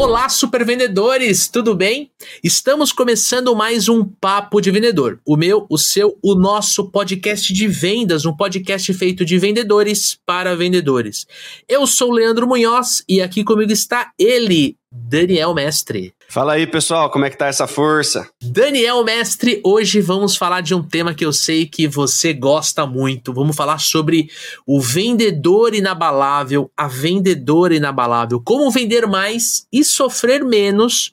Olá, super vendedores, tudo bem? Estamos começando mais um Papo de Vendedor. O meu, o seu, o nosso podcast de vendas, um podcast feito de vendedores para vendedores. Eu sou o Leandro Munhoz e aqui comigo está ele, Daniel Mestre. Fala aí, pessoal, como é que tá essa força? Daniel Mestre, hoje vamos falar de um tema que eu sei que você gosta muito. Vamos falar sobre o vendedor inabalável, a vendedora inabalável, como vender mais e sofrer menos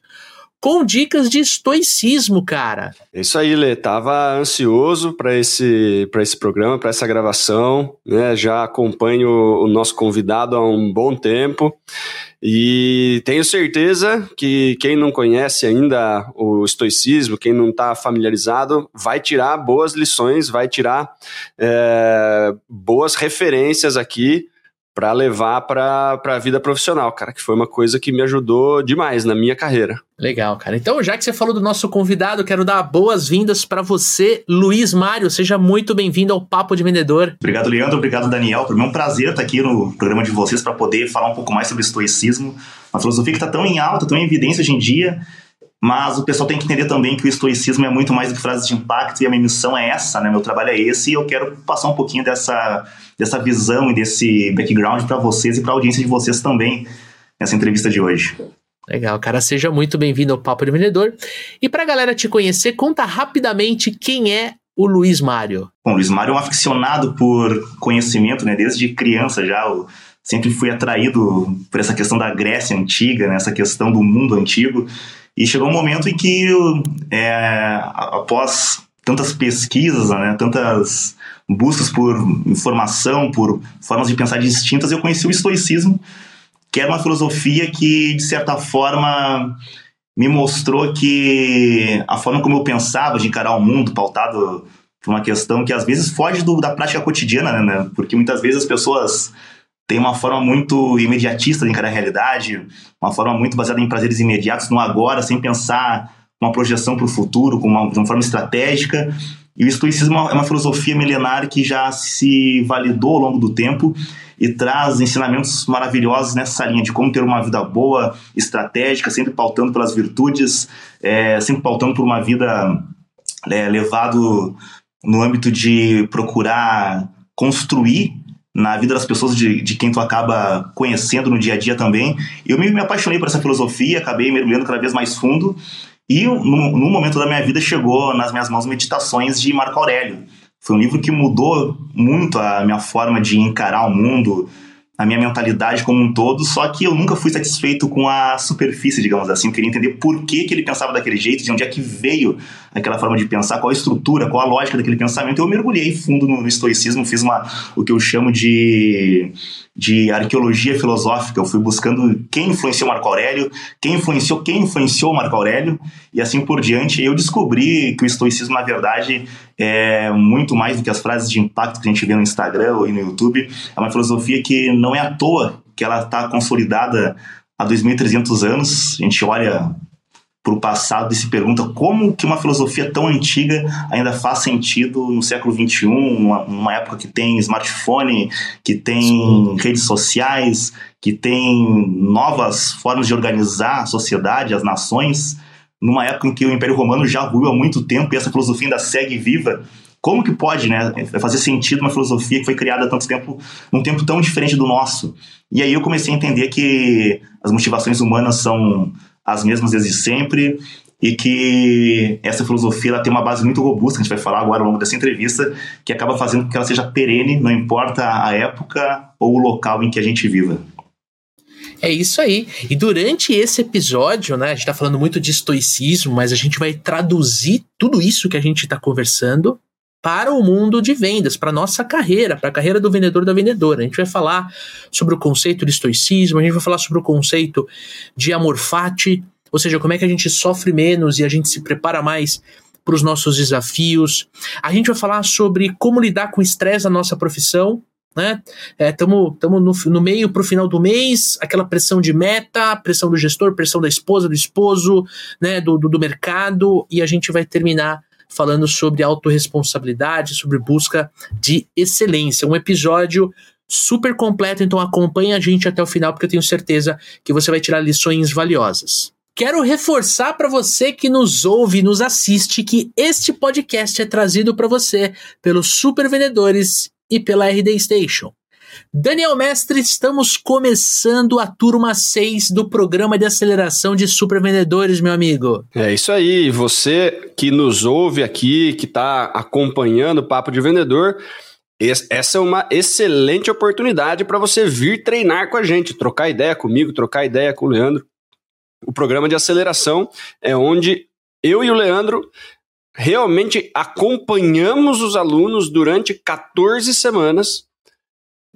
com dicas de estoicismo, cara. É isso aí, Lê. Tava ansioso para esse, esse programa, para essa gravação, né? Já acompanho o nosso convidado há um bom tempo e tenho certeza que quem não conhece ainda o estoicismo, quem não está familiarizado, vai tirar boas lições, vai tirar é, boas referências aqui para levar para a vida profissional, cara, que foi uma coisa que me ajudou demais na minha carreira. Legal, cara. Então, já que você falou do nosso convidado, quero dar boas-vindas para você, Luiz Mário. Seja muito bem-vindo ao Papo de Vendedor. Obrigado, Leandro. Obrigado, Daniel. Para mim é um prazer estar aqui no programa de vocês para poder falar um pouco mais sobre estoicismo, uma filosofia que está tão em alta, tão em evidência hoje em dia mas o pessoal tem que entender também que o estoicismo é muito mais do que frases de impacto e a minha missão é essa, né? Meu trabalho é esse e eu quero passar um pouquinho dessa, dessa visão e desse background para vocês e para a audiência de vocês também nessa entrevista de hoje. Legal, cara. Seja muito bem-vindo ao Papo de Vendedor. E para a galera te conhecer, conta rapidamente quem é o Luiz Mário. Bom, o Luiz Mário é um aficionado por conhecimento, né? Desde criança já. Eu sempre fui atraído por essa questão da Grécia antiga, né? essa questão do mundo antigo. E chegou um momento em que, é, após tantas pesquisas, né, tantas buscas por informação, por formas de pensar distintas, eu conheci o estoicismo, que era uma filosofia que, de certa forma, me mostrou que a forma como eu pensava de encarar o mundo, pautado por uma questão que às vezes foge do, da prática cotidiana, né? Porque muitas vezes as pessoas tem uma forma muito imediatista de encarar a realidade, uma forma muito baseada em prazeres imediatos, no agora, sem pensar uma projeção para o futuro, com uma, de uma forma estratégica. E o estoicismo é uma filosofia milenar que já se validou ao longo do tempo e traz ensinamentos maravilhosos nessa linha de como ter uma vida boa, estratégica, sempre pautando pelas virtudes, é, sempre pautando por uma vida é, levado no âmbito de procurar construir na vida das pessoas de, de quem tu acaba conhecendo no dia a dia também. Eu me, me apaixonei por essa filosofia, acabei mergulhando cada vez mais fundo. E no momento da minha vida chegou nas minhas mãos Meditações de Marco Aurélio. Foi um livro que mudou muito a minha forma de encarar o mundo, a minha mentalidade como um todo, só que eu nunca fui satisfeito com a superfície, digamos assim. Eu queria entender por que, que ele pensava daquele jeito, de onde é que veio aquela forma de pensar, qual a estrutura, qual a lógica daquele pensamento. Eu mergulhei fundo no, estoicismo, fiz uma, o que eu chamo de de arqueologia filosófica. Eu fui buscando quem influenciou Marco Aurélio, quem influenciou quem influenciou Marco Aurélio e assim por diante. Eu descobri que o estoicismo, na verdade, é muito mais do que as frases de impacto que a gente vê no Instagram e no YouTube. É uma filosofia que não é à toa que ela está consolidada há 2.300 anos. A gente olha para o passado e se pergunta como que uma filosofia tão antiga ainda faz sentido no século XXI, numa, numa época que tem smartphone, que tem Sim. redes sociais, que tem novas formas de organizar a sociedade, as nações, numa época em que o Império Romano já ruiu há muito tempo e essa filosofia ainda segue viva. Como que pode, né, fazer sentido uma filosofia que foi criada há tanto tempo, num tempo tão diferente do nosso? E aí eu comecei a entender que as motivações humanas são as mesmas desde sempre e que essa filosofia ela tem uma base muito robusta, a gente vai falar agora ao longo dessa entrevista, que acaba fazendo com que ela seja perene, não importa a época ou o local em que a gente viva. É isso aí. E durante esse episódio, né, a gente está falando muito de estoicismo, mas a gente vai traduzir tudo isso que a gente está conversando para o mundo de vendas, para nossa carreira, para a carreira do vendedor da vendedora. A gente vai falar sobre o conceito de estoicismo, a gente vai falar sobre o conceito de amor fati, ou seja, como é que a gente sofre menos e a gente se prepara mais para os nossos desafios. A gente vai falar sobre como lidar com o estresse na nossa profissão, né? Estamos é, no, no meio para o final do mês, aquela pressão de meta, pressão do gestor, pressão da esposa, do esposo, né? Do, do, do mercado, e a gente vai terminar falando sobre autorresponsabilidade, sobre busca de excelência. Um episódio super completo, então acompanhe a gente até o final, porque eu tenho certeza que você vai tirar lições valiosas. Quero reforçar para você que nos ouve e nos assiste que este podcast é trazido para você pelos Super Vendedores e pela RD Station. Daniel Mestre, estamos começando a turma 6 do programa de aceleração de supervendedores, meu amigo. É isso aí, você que nos ouve aqui, que está acompanhando o Papo de Vendedor, essa é uma excelente oportunidade para você vir treinar com a gente, trocar ideia comigo, trocar ideia com o Leandro. O programa de aceleração é onde eu e o Leandro realmente acompanhamos os alunos durante 14 semanas,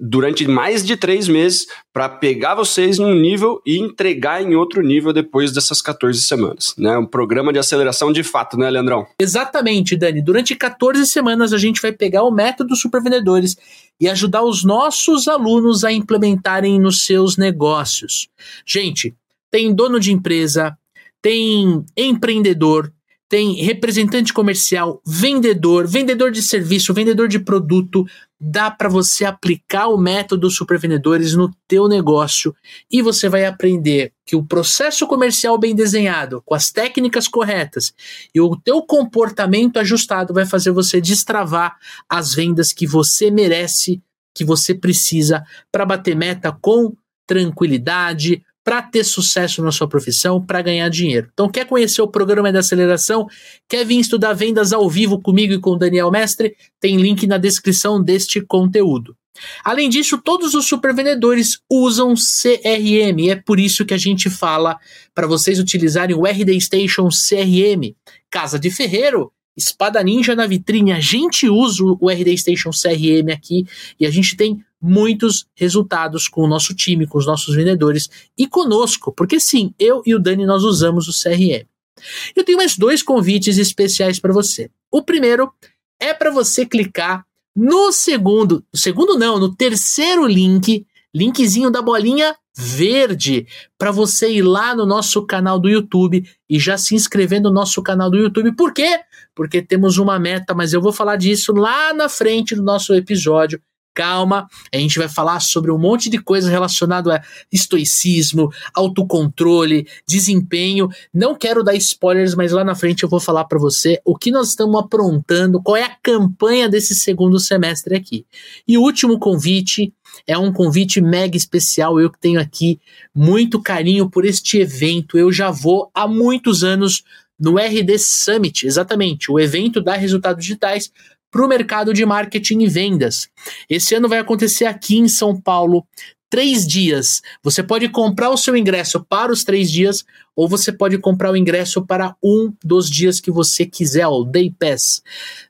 durante mais de três meses, para pegar vocês num nível e entregar em outro nível depois dessas 14 semanas. Né? Um programa de aceleração de fato, né, Leandrão? Exatamente, Dani. Durante 14 semanas a gente vai pegar o método Supervendedores e ajudar os nossos alunos a implementarem nos seus negócios. Gente, tem dono de empresa, tem empreendedor, tem representante comercial, vendedor, vendedor de serviço, vendedor de produto. Dá para você aplicar o método supervendedores no teu negócio e você vai aprender que o processo comercial bem desenhado, com as técnicas corretas e o teu comportamento ajustado vai fazer você destravar as vendas que você merece, que você precisa para bater meta com tranquilidade, para ter sucesso na sua profissão, para ganhar dinheiro. Então, quer conhecer o programa de aceleração? Quer vir estudar vendas ao vivo comigo e com o Daniel Mestre? Tem link na descrição deste conteúdo. Além disso, todos os supervendedores usam CRM e é por isso que a gente fala para vocês utilizarem o RD Station CRM. Casa de Ferreiro Espada Ninja na vitrine, a gente usa o RD Station CRM aqui e a gente tem muitos resultados com o nosso time, com os nossos vendedores e conosco, porque sim, eu e o Dani nós usamos o CRM. Eu tenho mais dois convites especiais para você. O primeiro é para você clicar no segundo, segundo não, no terceiro link, linkzinho da bolinha verde para você ir lá no nosso canal do YouTube e já se inscrever no nosso canal do YouTube. Por quê? Porque temos uma meta, mas eu vou falar disso lá na frente do nosso episódio. Calma, a gente vai falar sobre um monte de coisa relacionado a estoicismo, autocontrole, desempenho. Não quero dar spoilers, mas lá na frente eu vou falar para você o que nós estamos aprontando, qual é a campanha desse segundo semestre aqui. E o último convite é um convite mega especial. Eu que tenho aqui muito carinho por este evento. Eu já vou há muitos anos no RD Summit, exatamente, o evento da Resultados Digitais para o mercado de marketing e vendas. Esse ano vai acontecer aqui em São Paulo, três dias. Você pode comprar o seu ingresso para os três dias, ou você pode comprar o ingresso para um dos dias que você quiser, o Day Pass.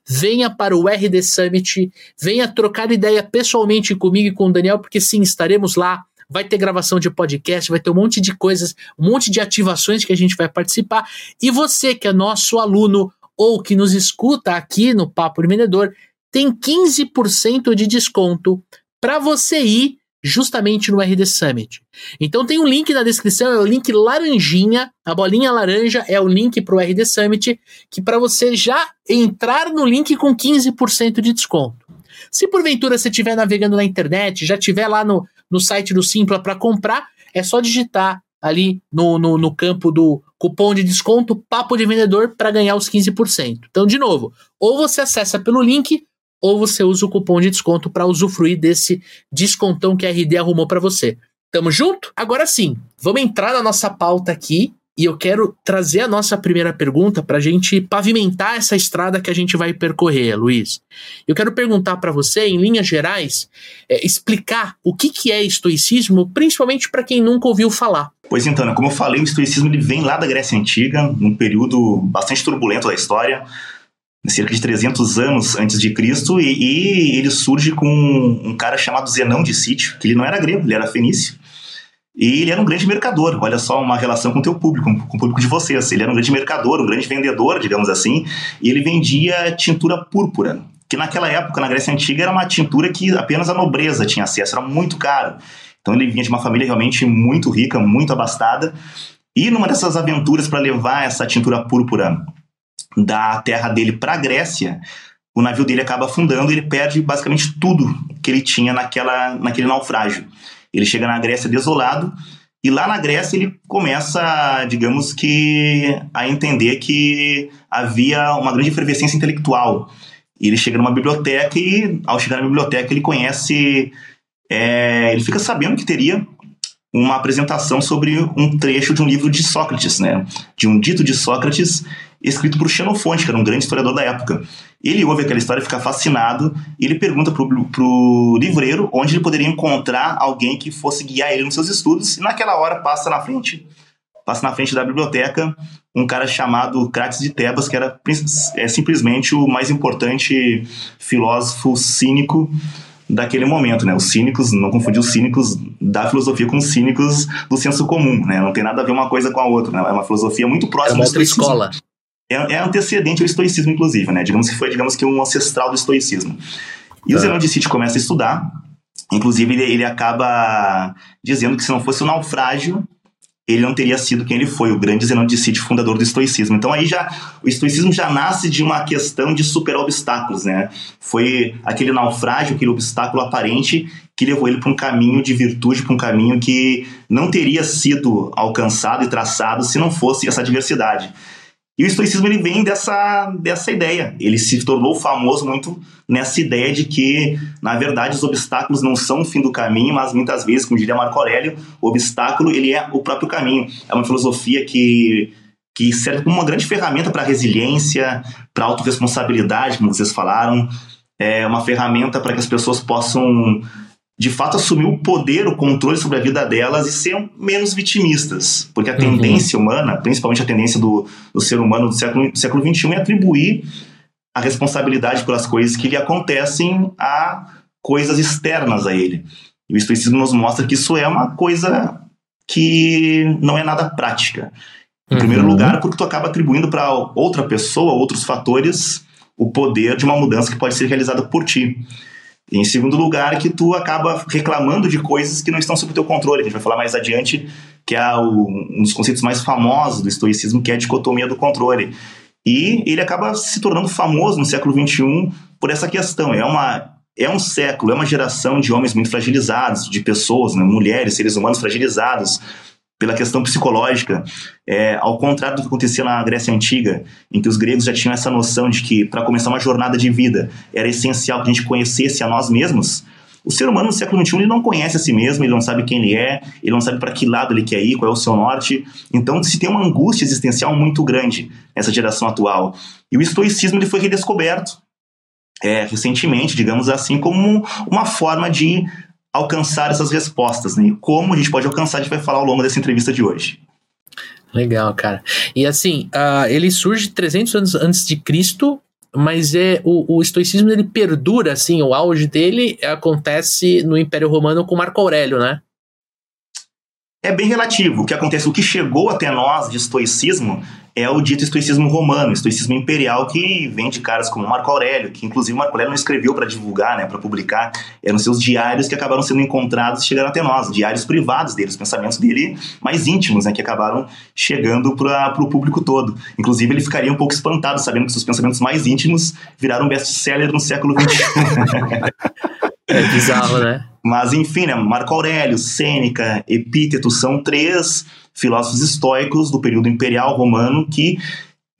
Venha para o RD Summit, venha trocar ideia pessoalmente comigo e com o Daniel, porque sim, estaremos lá. Vai ter gravação de podcast, vai ter um monte de coisas, um monte de ativações que a gente vai participar. E você, que é nosso aluno ou que nos escuta aqui no Papo de Vendedor, tem 15% de desconto para você ir justamente no RD Summit. Então tem um link na descrição, é o link laranjinha, a bolinha laranja é o link para o RD Summit, que para você já entrar no link com 15% de desconto. Se porventura você estiver navegando na internet, já estiver lá no, no site do Simpla para comprar, é só digitar ali no, no, no campo do cupom de desconto Papo de Vendedor para ganhar os 15%. Então, de novo, ou você acessa pelo link ou você usa o cupom de desconto para usufruir desse descontão que a RD arrumou para você. Tamo junto? Agora sim, vamos entrar na nossa pauta aqui e eu quero trazer a nossa primeira pergunta para a gente pavimentar essa estrada que a gente vai percorrer, Luiz. Eu quero perguntar para você, em linhas gerais, é, explicar o que, que é estoicismo, principalmente para quem nunca ouviu falar. Pois então, né, como eu falei, o estoicismo ele vem lá da Grécia Antiga, num período bastante turbulento da história, cerca de 300 anos antes de Cristo, e, e ele surge com um cara chamado Zenão de Sítio, que ele não era grego, ele era fenício. E ele era um grande mercador, olha só uma relação com o teu público, com o público de vocês. Ele era um grande mercador, um grande vendedor, digamos assim, e ele vendia tintura púrpura, que naquela época, na Grécia Antiga, era uma tintura que apenas a nobreza tinha acesso, era muito caro. Então ele vinha de uma família realmente muito rica, muito abastada, e numa dessas aventuras para levar essa tintura púrpura da terra dele para a Grécia, o navio dele acaba afundando e ele perde basicamente tudo que ele tinha naquela, naquele naufrágio. Ele chega na Grécia desolado e lá na Grécia ele começa, digamos que, a entender que havia uma grande efervescência intelectual. Ele chega numa biblioteca e, ao chegar na biblioteca, ele conhece. É, ele fica sabendo que teria uma apresentação sobre um trecho de um livro de Sócrates, né? De um dito de Sócrates escrito por Xenofonte, que era um grande historiador da época. Ele ouve aquela história, fica fascinado, e ele pergunta pro, pro livreiro onde ele poderia encontrar alguém que fosse guiar ele nos seus estudos, e naquela hora passa na frente, passa na frente da biblioteca um cara chamado Crates de Tebas, que era é, simplesmente o mais importante filósofo cínico daquele momento, né? Os cínicos, não confundir os cínicos da filosofia com os cínicos do senso comum, né? Não tem nada a ver uma coisa com a outra, né? É uma filosofia muito próxima é uma outra escola. É, é, antecedente ao estoicismo, inclusive, né? Digamos que foi, digamos que um ancestral do estoicismo. E o Zenão de City começa a estudar, inclusive ele, ele acaba dizendo que se não fosse o naufrágio, ele não teria sido quem ele foi, o grande Zenão de City, fundador do estoicismo. Então aí já o estoicismo já nasce de uma questão de superar obstáculos, né? Foi aquele naufrágio, aquele obstáculo aparente que levou ele para um caminho de virtude, para um caminho que não teria sido alcançado e traçado se não fosse essa diversidade. E o estoicismo ele vem dessa, dessa ideia. Ele se tornou famoso muito nessa ideia de que, na verdade, os obstáculos não são o fim do caminho, mas muitas vezes, como diria Marco Aurélio, o obstáculo ele é o próprio caminho. É uma filosofia que, que serve como uma grande ferramenta para resiliência, para autorresponsabilidade, como vocês falaram. É uma ferramenta para que as pessoas possam de fato assumir o poder, o controle sobre a vida delas e ser menos vitimistas. Porque a uhum. tendência humana, principalmente a tendência do, do ser humano do século, do século XXI, é atribuir a responsabilidade pelas coisas que lhe acontecem a coisas externas a ele. E o estoicismo nos mostra que isso é uma coisa que não é nada prática. Em uhum. primeiro lugar, porque tu acaba atribuindo para outra pessoa, outros fatores, o poder de uma mudança que pode ser realizada por ti. Em segundo lugar, que tu acaba reclamando de coisas que não estão sob teu controle. A gente vai falar mais adiante que é o, um dos conceitos mais famosos do estoicismo, que é a dicotomia do controle. E ele acaba se tornando famoso no século XXI por essa questão. É uma é um século, é uma geração de homens muito fragilizados, de pessoas, né, mulheres, seres humanos fragilizados, pela questão psicológica, é, ao contrário do que acontecia na Grécia Antiga, em que os gregos já tinham essa noção de que para começar uma jornada de vida era essencial que a gente conhecesse a nós mesmos. O ser humano no século XXI ele não conhece a si mesmo, ele não sabe quem ele é, ele não sabe para que lado ele quer ir, qual é o seu norte. Então se tem uma angústia existencial muito grande nessa geração atual. E o estoicismo ele foi redescoberto é, recentemente, digamos assim, como uma forma de alcançar essas respostas, né? E como a gente pode alcançar, a gente vai falar ao longo dessa entrevista de hoje. Legal, cara. E assim, uh, ele surge 300 anos antes de Cristo, mas é o, o estoicismo ele perdura, assim, o auge dele acontece no Império Romano com Marco Aurélio, né? É bem relativo. O que acontece, o que chegou até nós de estoicismo é o dito estoicismo romano, estoicismo imperial, que vem de caras como Marco Aurélio, que inclusive Marco Aurélio não escreveu para divulgar, né, para publicar, eram seus diários que acabaram sendo encontrados e chegaram até nós, diários privados dele, os pensamentos dele mais íntimos, né, que acabaram chegando para o público todo. Inclusive ele ficaria um pouco espantado sabendo que seus pensamentos mais íntimos viraram best-seller no século XXI. é bizarro, né? Mas enfim, né, Marco Aurélio, Sêneca, Epíteto são três filósofos estoicos do período imperial romano que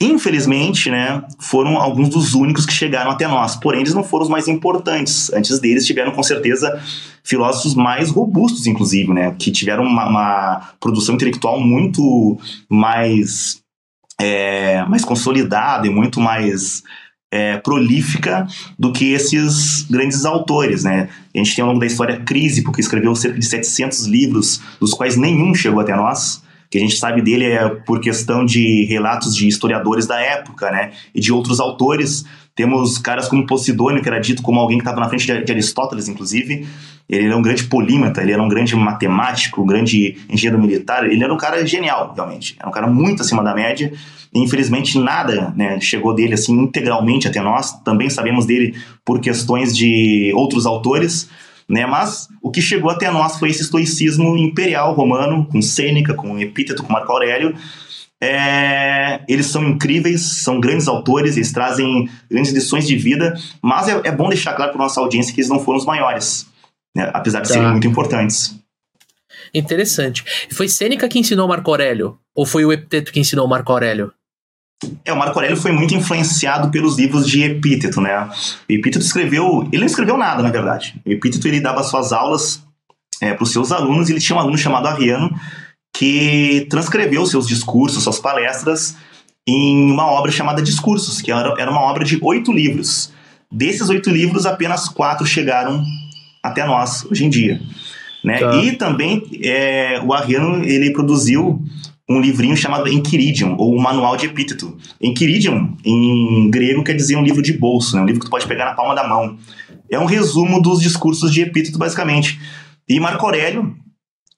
Infelizmente, né, foram alguns dos únicos que chegaram até nós, porém eles não foram os mais importantes. Antes deles tiveram com certeza filósofos mais robustos, inclusive, né, que tiveram uma, uma produção intelectual muito mais é, mais consolidada e muito mais é, prolífica do que esses grandes autores, né? A gente tem ao longo da história Crísipo, que escreveu cerca de 700 livros, dos quais nenhum chegou até nós que a gente sabe dele é por questão de relatos de historiadores da época, né? E de outros autores. Temos caras como Posidônio, que era dito como alguém que estava na frente de Aristóteles, inclusive. Ele era um grande polímata, ele era um grande matemático, um grande engenheiro militar. Ele era um cara genial, realmente. Era um cara muito acima da média. E, infelizmente, nada né, chegou dele assim integralmente até nós. Também sabemos dele por questões de outros autores né? Mas o que chegou até nós foi esse estoicismo imperial romano, com Sêneca, com Epíteto, com Marco Aurélio, é, eles são incríveis, são grandes autores, eles trazem grandes lições de vida, mas é, é bom deixar claro para nossa audiência que eles não foram os maiores, né, apesar de tá. serem muito importantes. Interessante. Foi Sêneca que ensinou Marco Aurélio? Ou foi o Epiteto que ensinou Marco Aurélio? É, o Marco Aurélio foi muito influenciado pelos livros de Epíteto, né? O Epíteto escreveu... Ele não escreveu nada, na verdade. O Epíteto, ele dava suas aulas é, para os seus alunos, e ele tinha um aluno chamado Arriano, que transcreveu seus discursos, suas palestras, em uma obra chamada Discursos, que era, era uma obra de oito livros. Desses oito livros, apenas quatro chegaram até nós, hoje em dia. Né? Tá. E também é, o Arriano ele produziu um livrinho chamado Enchiridion, ou o Manual de Epíteto. Enchiridion, em grego, quer dizer um livro de bolso, né? um livro que tu pode pegar na palma da mão. É um resumo dos discursos de Epíteto, basicamente. E Marco Aurélio,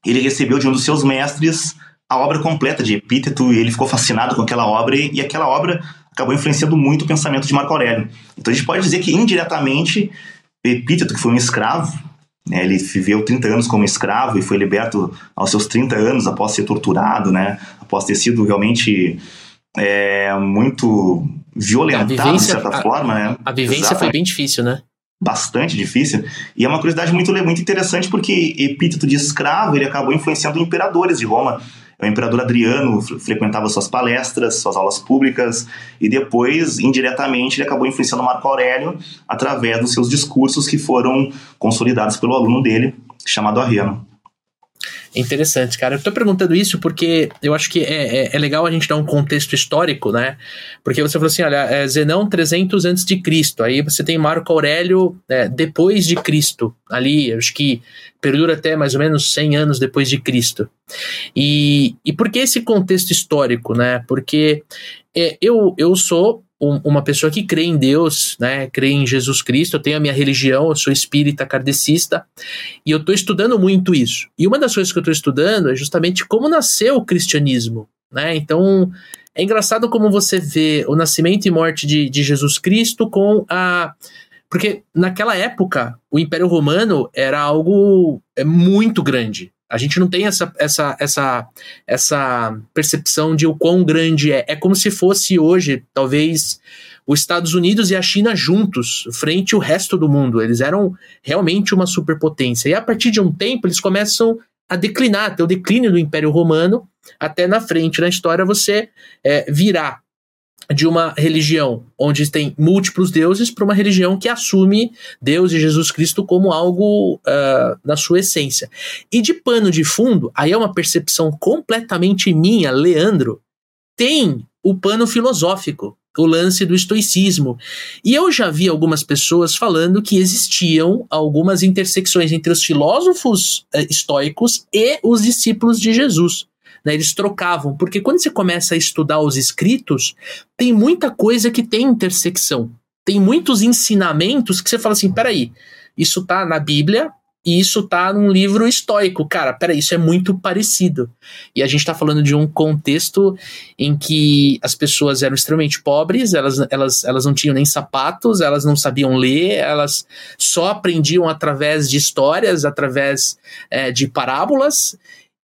ele recebeu de um dos seus mestres a obra completa de Epíteto, e ele ficou fascinado com aquela obra, e aquela obra acabou influenciando muito o pensamento de Marco Aurélio. Então a gente pode dizer que, indiretamente, Epíteto, que foi um escravo, né? Ele viveu 30 anos como escravo e foi liberto aos seus 30 anos após ser torturado, né? após ter sido realmente é, muito violentado, vivência, de certa a, forma. Né? A vivência Exatamente. foi bem difícil, né? Bastante difícil. E é uma curiosidade muito, muito interessante porque epíteto de escravo ele acabou influenciando imperadores de Roma o imperador Adriano frequentava suas palestras, suas aulas públicas, e depois, indiretamente, ele acabou influenciando Marco Aurélio através dos seus discursos que foram consolidados pelo aluno dele, chamado Arriano. Interessante, cara. Eu tô perguntando isso porque eu acho que é, é, é, legal a gente dar um contexto histórico, né? Porque você falou assim, olha, é Zenão 300 antes de Cristo, aí você tem Marco Aurélio é, depois de Cristo, ali, acho que perdura até mais ou menos 100 anos depois de Cristo. E, e por que esse contexto histórico, né? Porque é, eu, eu sou um, uma pessoa que crê em Deus, né, crê em Jesus Cristo, eu tenho a minha religião, eu sou espírita kardecista, e eu estou estudando muito isso. E uma das coisas que eu estou estudando é justamente como nasceu o cristianismo, né? Então, é engraçado como você vê o nascimento e morte de, de Jesus Cristo com a porque naquela época o Império Romano era algo é, muito grande. A gente não tem essa, essa, essa, essa percepção de o quão grande é. É como se fosse hoje, talvez, os Estados Unidos e a China juntos, frente ao resto do mundo. Eles eram realmente uma superpotência. E a partir de um tempo, eles começam a declinar, até o declínio do Império Romano, até na frente na história você é, virar de uma religião onde tem múltiplos deuses para uma religião que assume Deus e Jesus Cristo como algo uh, na sua essência. E de pano de fundo, aí é uma percepção completamente minha, Leandro, tem o pano filosófico, o lance do estoicismo. E eu já vi algumas pessoas falando que existiam algumas intersecções entre os filósofos uh, estoicos e os discípulos de Jesus. Né, eles trocavam, porque quando você começa a estudar os escritos, tem muita coisa que tem intersecção. Tem muitos ensinamentos que você fala assim: peraí, isso tá na Bíblia, e isso tá num livro estoico. Cara, peraí, isso é muito parecido. E a gente tá falando de um contexto em que as pessoas eram extremamente pobres, elas, elas, elas não tinham nem sapatos, elas não sabiam ler, elas só aprendiam através de histórias, através é, de parábolas.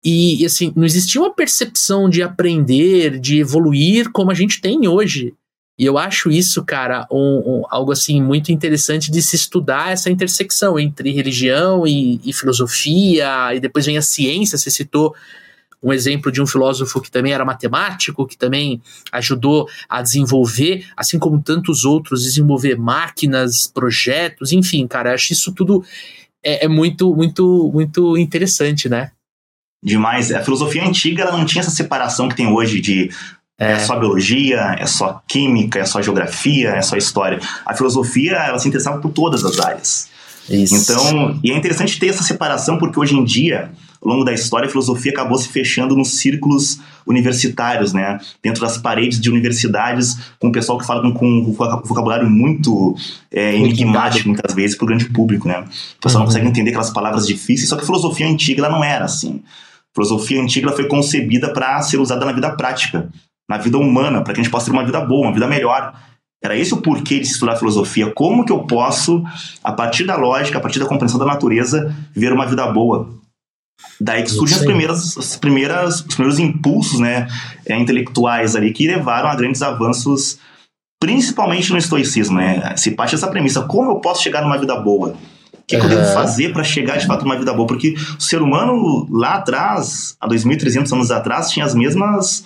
E, assim, não existia uma percepção de aprender, de evoluir como a gente tem hoje. E eu acho isso, cara, um, um, algo assim muito interessante de se estudar essa intersecção entre religião e, e, filosofia, e depois vem a ciência. Você citou um exemplo de um filósofo que também era matemático, que também ajudou a desenvolver, assim como tantos outros, desenvolver máquinas, projetos, enfim, cara, acho isso tudo é, é muito, muito, muito interessante, né? Demais. A filosofia antiga ela não tinha essa separação que tem hoje de é. é. só biologia, é só química, é só geografia, é só história. A filosofia ela se interessava por todas as áreas. Isso. Então, e é interessante ter essa separação porque hoje em dia, ao longo da história, a filosofia acabou se fechando nos círculos universitários, né? Dentro das paredes de universidades, com o pessoal que fala com, com um vocabulário muito é, enigmático, muitas vezes, para o grande público, né? O pessoal uhum. não consegue entender aquelas palavras difíceis, só que a filosofia antiga ela não era assim filosofia antiga foi concebida para ser usada na vida prática, na vida humana, para que a gente possa ter uma vida boa, uma vida melhor. Era esse o porquê de estudar filosofia. Como que eu posso, a partir da lógica, a partir da compreensão da natureza, viver uma vida boa? Daí que surgem as primeiras, as primeiras, os primeiros impulsos né, é, intelectuais ali que levaram a grandes avanços, principalmente no estoicismo. Né? Se parte dessa premissa, como eu posso chegar numa vida boa? O que, uhum. que eu devo fazer para chegar de fato numa vida boa? Porque o ser humano lá atrás, há 2.300 anos atrás, tinha as mesmas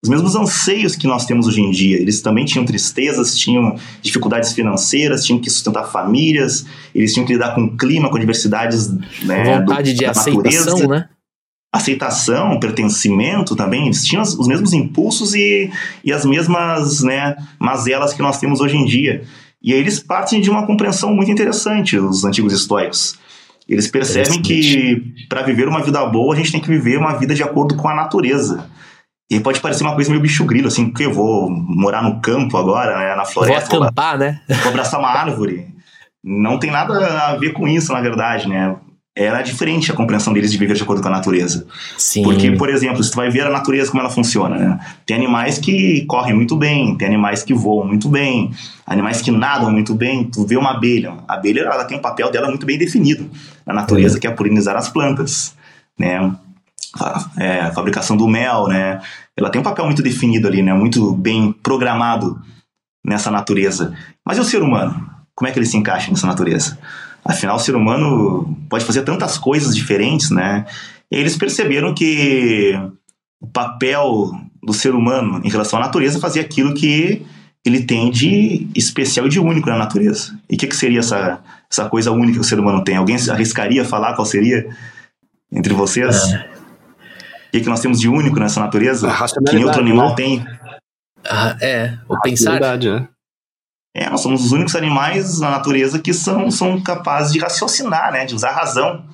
os mesmos anseios que nós temos hoje em dia. Eles também tinham tristezas, tinham dificuldades financeiras, tinham que sustentar famílias, eles tinham que lidar com o clima, com diversidades. Né, Vontade do, de aceitação, natureza. né? Aceitação, pertencimento também, eles tinham os mesmos impulsos e, e as mesmas né, mazelas que nós temos hoje em dia. E aí eles partem de uma compreensão muito interessante, os antigos estoicos. Eles percebem que para viver uma vida boa, a gente tem que viver uma vida de acordo com a natureza. E pode parecer uma coisa meio bicho grilo, assim, porque eu vou morar no campo agora, né, na floresta. Vou acampar, vou, né? Vou abraçar uma árvore. Não tem nada a ver com isso, na verdade, né? Era diferente a compreensão deles de viver de acordo com a natureza. Sim. Porque, por exemplo, se tu vai ver a natureza como ela funciona, né? Tem animais que correm muito bem, tem animais que voam muito bem, animais que nadam muito bem. Tu vê uma abelha. A abelha, ela tem um papel dela muito bem definido na natureza, é. que é polinizar as plantas, né? a, é, a fabricação do mel, né? Ela tem um papel muito definido ali, né? Muito bem programado nessa natureza. Mas e o ser humano? Como é que ele se encaixa nessa natureza? Afinal, o ser humano pode fazer tantas coisas diferentes, né? E eles perceberam que o papel do ser humano em relação à natureza fazia aquilo que ele tem de especial e de único na natureza. E o que, que seria essa, essa coisa única que o ser humano tem? Alguém arriscaria falar qual seria entre vocês? É. O que, que nós temos de único nessa natureza que nenhum outro animal né? tem? Ah, é, o pensar. Né? É, nós somos os únicos animais na natureza que são, são capazes de raciocinar, né, de usar a razão.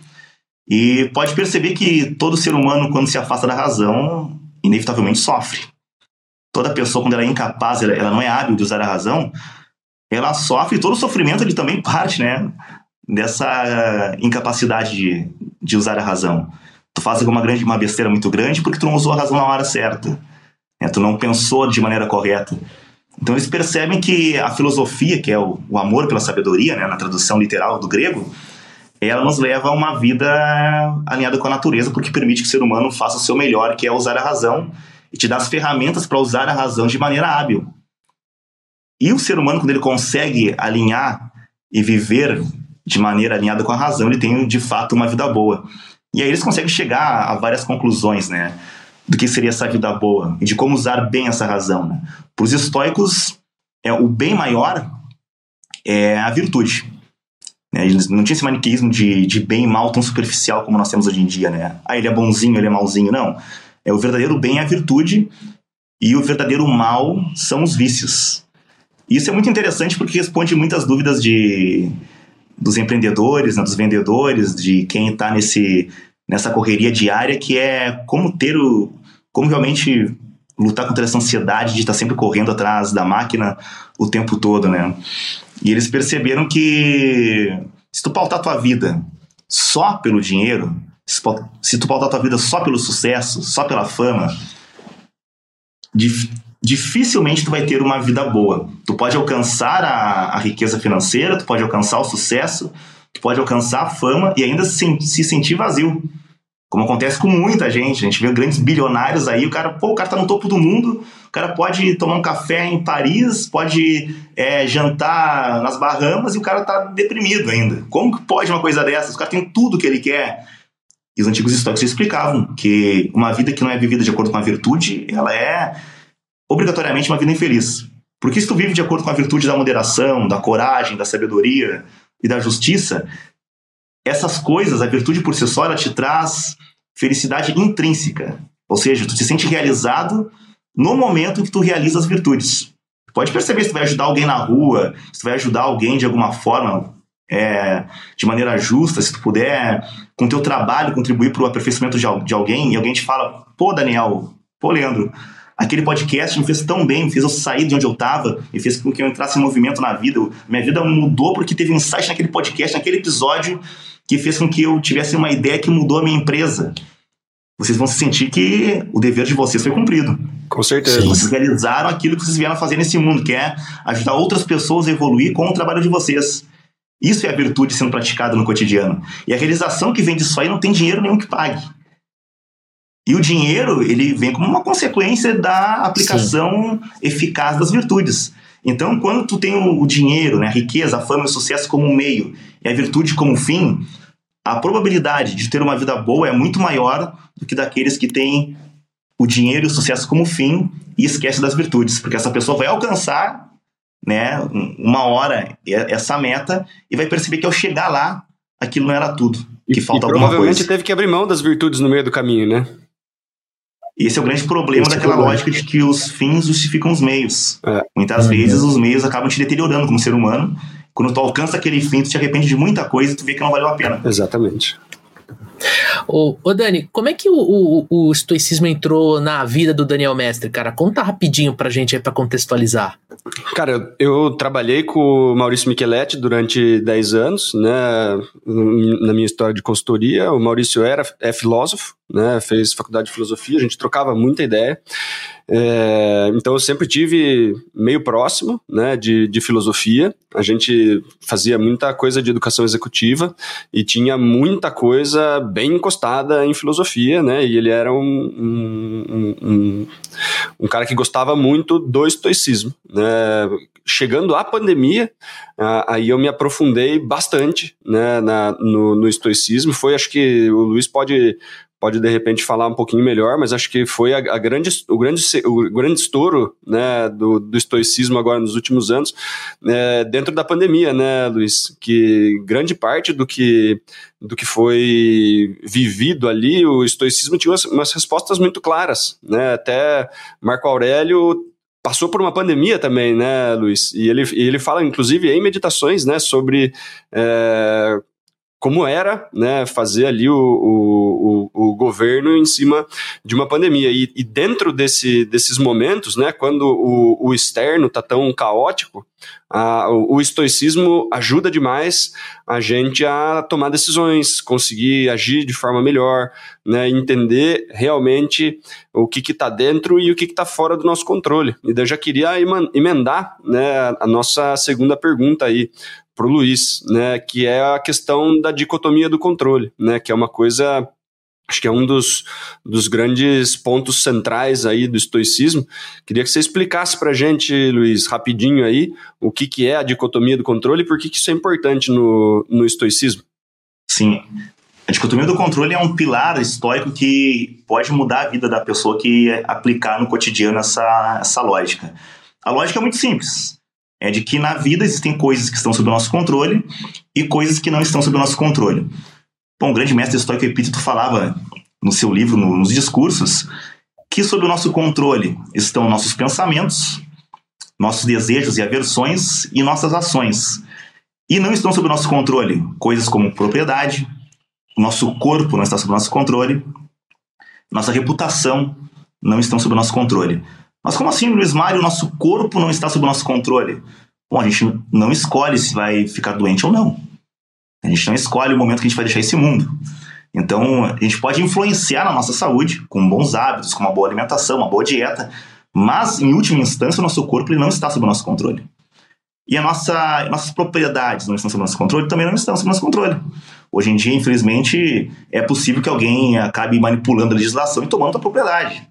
E pode perceber que todo ser humano, quando se afasta da razão, inevitavelmente sofre. Toda pessoa, quando ela é incapaz, ela, ela não é hábil de usar a razão, ela sofre todo o sofrimento ele também parte, né, dessa incapacidade de, de usar a razão tu faz alguma grande, uma besteira muito grande porque tu não usou a razão na hora certa. Né? Tu não pensou de maneira correta. Então eles percebem que a filosofia, que é o, o amor pela sabedoria, né, na tradução literal do grego, ela nos leva a uma vida alinhada com a natureza, porque permite que o ser humano faça o seu melhor, que é usar a razão, e te dá as ferramentas para usar a razão de maneira hábil. E o ser humano, quando ele consegue alinhar e viver de maneira alinhada com a razão, ele tem de fato uma vida boa. E aí eles conseguem chegar a várias conclusões, né? Do que seria essa vida boa e de como usar bem essa razão. Né? Para os estoicos, é, o bem maior é a virtude. Né? Eles não tinha esse maniqueísmo de, de bem e mal tão superficial como nós temos hoje em dia. Né? Ah, ele é bonzinho, ele é malzinho. Não. É, o verdadeiro bem é a virtude e o verdadeiro mal são os vícios. Isso é muito interessante porque responde muitas dúvidas de, dos empreendedores, né, dos vendedores, de quem está nesse nessa correria diária que é como ter o como realmente lutar contra essa ansiedade de estar sempre correndo atrás da máquina o tempo todo, né? E eles perceberam que se tu pautar tua vida só pelo dinheiro, se tu pautar tua vida só pelo sucesso, só pela fama, dificilmente tu vai ter uma vida boa. Tu pode alcançar a, a riqueza financeira, tu pode alcançar o sucesso, tu pode alcançar a fama e ainda se, se sentir vazio. Como acontece com muita gente. A gente vê grandes bilionários aí, o cara, pô, o cara tá no topo do mundo, o cara pode tomar um café em Paris, pode é, jantar nas Bahamas e o cara tá deprimido ainda. Como que pode uma coisa dessas? O cara tem tudo que ele quer. E os antigos estoicos explicavam que uma vida que não é vivida de acordo com a virtude, ela é obrigatoriamente uma vida infeliz. Porque se tu vive de acordo com a virtude da moderação, da coragem, da sabedoria e da justiça, essas coisas, a virtude por si só, ela te traz felicidade intrínseca. Ou seja, tu te sente realizado no momento que tu realiza as virtudes. Pode perceber se tu vai ajudar alguém na rua, se tu vai ajudar alguém de alguma forma, é, de maneira justa, se tu puder, com teu trabalho, contribuir para o aperfeiçoamento de, de alguém, e alguém te fala, pô, Daniel, pô, Leandro, aquele podcast me fez tão bem, me fez eu sair de onde eu estava, me fez com que eu entrasse em movimento na vida. minha vida mudou porque teve um insight naquele podcast, naquele episódio, que fez com que eu tivesse uma ideia que mudou a minha empresa. Vocês vão se sentir que o dever de vocês foi cumprido. Com certeza. Sim. Vocês realizaram aquilo que vocês vieram fazer nesse mundo, que é ajudar outras pessoas a evoluir com o trabalho de vocês. Isso é a virtude sendo praticada no cotidiano. E a realização que vem disso aí não tem dinheiro nenhum que pague. E o dinheiro, ele vem como uma consequência da aplicação Sim. eficaz das virtudes. Então, quando tu tem o dinheiro, né, a riqueza, a fama e o sucesso como meio e a virtude como fim, a probabilidade de ter uma vida boa é muito maior do que daqueles que têm o dinheiro e o sucesso como fim e esquece das virtudes, porque essa pessoa vai alcançar, né, uma hora essa meta e vai perceber que ao chegar lá, aquilo não era tudo, que e, falta e alguma coisa. Provavelmente teve que abrir mão das virtudes no meio do caminho, né? Esse é o grande problema Esse daquela problema. lógica de que os fins justificam os meios. É. Muitas uhum. vezes os meios acabam te deteriorando como ser humano. Quando tu alcança aquele fim, tu te arrepende de muita coisa e tu vê que não valeu a pena. Exatamente. Ô, ô, Dani, como é que o, o, o, estoicismo entrou na vida do Daniel Mestre, cara? Conta rapidinho pra gente aí pra contextualizar. Cara, eu, trabalhei com o Maurício Micheletti durante 10 anos, né, na minha história de consultoria. O Maurício era, é filósofo, né, fez faculdade de filosofia, a gente trocava muita ideia. É, então eu sempre tive meio próximo né, de, de filosofia. A gente fazia muita coisa de educação executiva e tinha muita coisa bem encostada em filosofia, né? E ele era um, um, um, um cara que gostava muito do estoicismo. Né? Chegando à pandemia, aí eu me aprofundei bastante né, na, no, no estoicismo. Foi, acho que o Luiz pode pode de repente falar um pouquinho melhor, mas acho que foi a, a grande, o, grande, o grande estouro né, do, do estoicismo agora nos últimos anos, é, dentro da pandemia, né, Luiz? Que grande parte do que, do que foi vivido ali, o estoicismo tinha umas, umas respostas muito claras, né? Até Marco Aurélio passou por uma pandemia também, né, Luiz? E ele, ele fala, inclusive, em meditações, né, sobre é, como era né, fazer ali o, o, o, governo em cima de uma pandemia. E, e dentro desse, desses momentos, né, quando o, o externo está tão caótico, a, o, o estoicismo ajuda demais a gente a tomar decisões, conseguir agir de forma melhor, né, entender realmente o que está dentro e o que está fora do nosso controle. E eu já queria emendar né, a nossa segunda pergunta aí para o Luiz, né, que é a questão da dicotomia do controle, né, que é uma coisa acho que é um dos, dos grandes pontos centrais aí do estoicismo. Queria que você explicasse para a gente, Luiz, rapidinho aí, o que, que é a dicotomia do controle e por que, que isso é importante no, no estoicismo. Sim. A dicotomia do controle é um pilar estoico que pode mudar a vida da pessoa que aplicar no cotidiano essa, essa lógica. A lógica é muito simples é de que na vida existem coisas que estão sob o nosso controle e coisas que não estão sob o nosso controle. Bom, o grande mestre estoico Epíteto falava no seu livro, no, nos discursos, que sob o nosso controle estão nossos pensamentos, nossos desejos e aversões e nossas ações. E não estão sob o nosso controle coisas como propriedade, nosso corpo não está sob o nosso controle, nossa reputação não estão sob o nosso controle. Mas como assim, Luiz Mário, o nosso corpo não está sob o nosso controle? Bom, a gente não escolhe se vai ficar doente ou não. A gente não escolhe o momento que a gente vai deixar esse mundo. Então, a gente pode influenciar na nossa saúde com bons hábitos, com uma boa alimentação, uma boa dieta, mas, em última instância, o nosso corpo ele não está sob o nosso controle. E a nossa, nossas propriedades não estão sob nosso controle, também não estão sob nosso controle. Hoje em dia, infelizmente, é possível que alguém acabe manipulando a legislação e tomando a propriedade.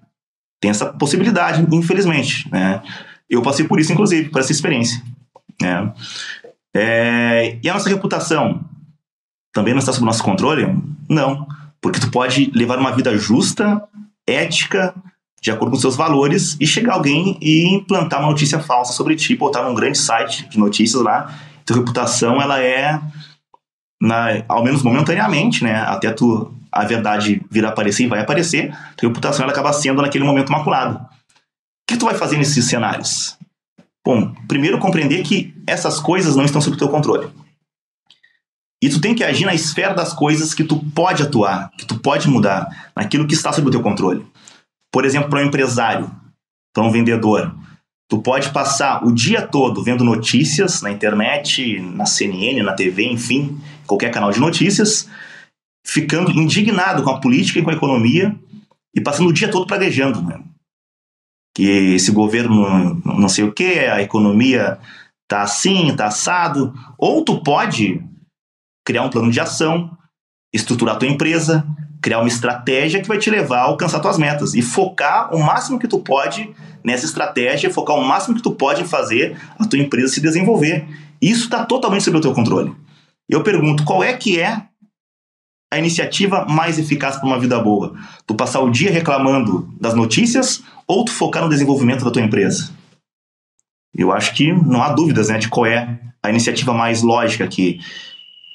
Tem essa possibilidade, infelizmente. Né? Eu passei por isso, inclusive, por essa experiência. Né? É, e a nossa reputação também não está sob nosso controle? Não, porque tu pode levar uma vida justa, ética, de acordo com seus valores, e chegar alguém e implantar uma notícia falsa sobre ti, botar num grande site de notícias lá. Tua reputação, ela é, na, ao menos momentaneamente, né, até tu a verdade vir a aparecer e vai aparecer, a reputação ela acaba sendo naquele momento maculada. O que tu vai fazer nesses cenários? Bom, primeiro compreender que essas coisas não estão sob teu controle. E tu tem que agir na esfera das coisas que tu pode atuar, que tu pode mudar, naquilo que está sob o teu controle. Por exemplo, para um empresário, para um vendedor, tu pode passar o dia todo vendo notícias na internet, na CNN, na TV, enfim, qualquer canal de notícias, ficando indignado com a política e com a economia e passando o dia todo praguejando, né? Que esse governo não sei o que, a economia tá assim, tá assado. Ou tu pode criar um plano de ação, estruturar tua empresa, criar uma estratégia que vai te levar a alcançar tuas metas e focar o máximo que tu pode nessa estratégia, focar o máximo que tu pode em fazer a tua empresa se desenvolver. Isso está totalmente sob o teu controle. Eu pergunto, qual é que é a iniciativa mais eficaz para uma vida boa? Tu passar o dia reclamando das notícias ou tu focar no desenvolvimento da tua empresa? Eu acho que não há dúvidas né, de qual é a iniciativa mais lógica aqui.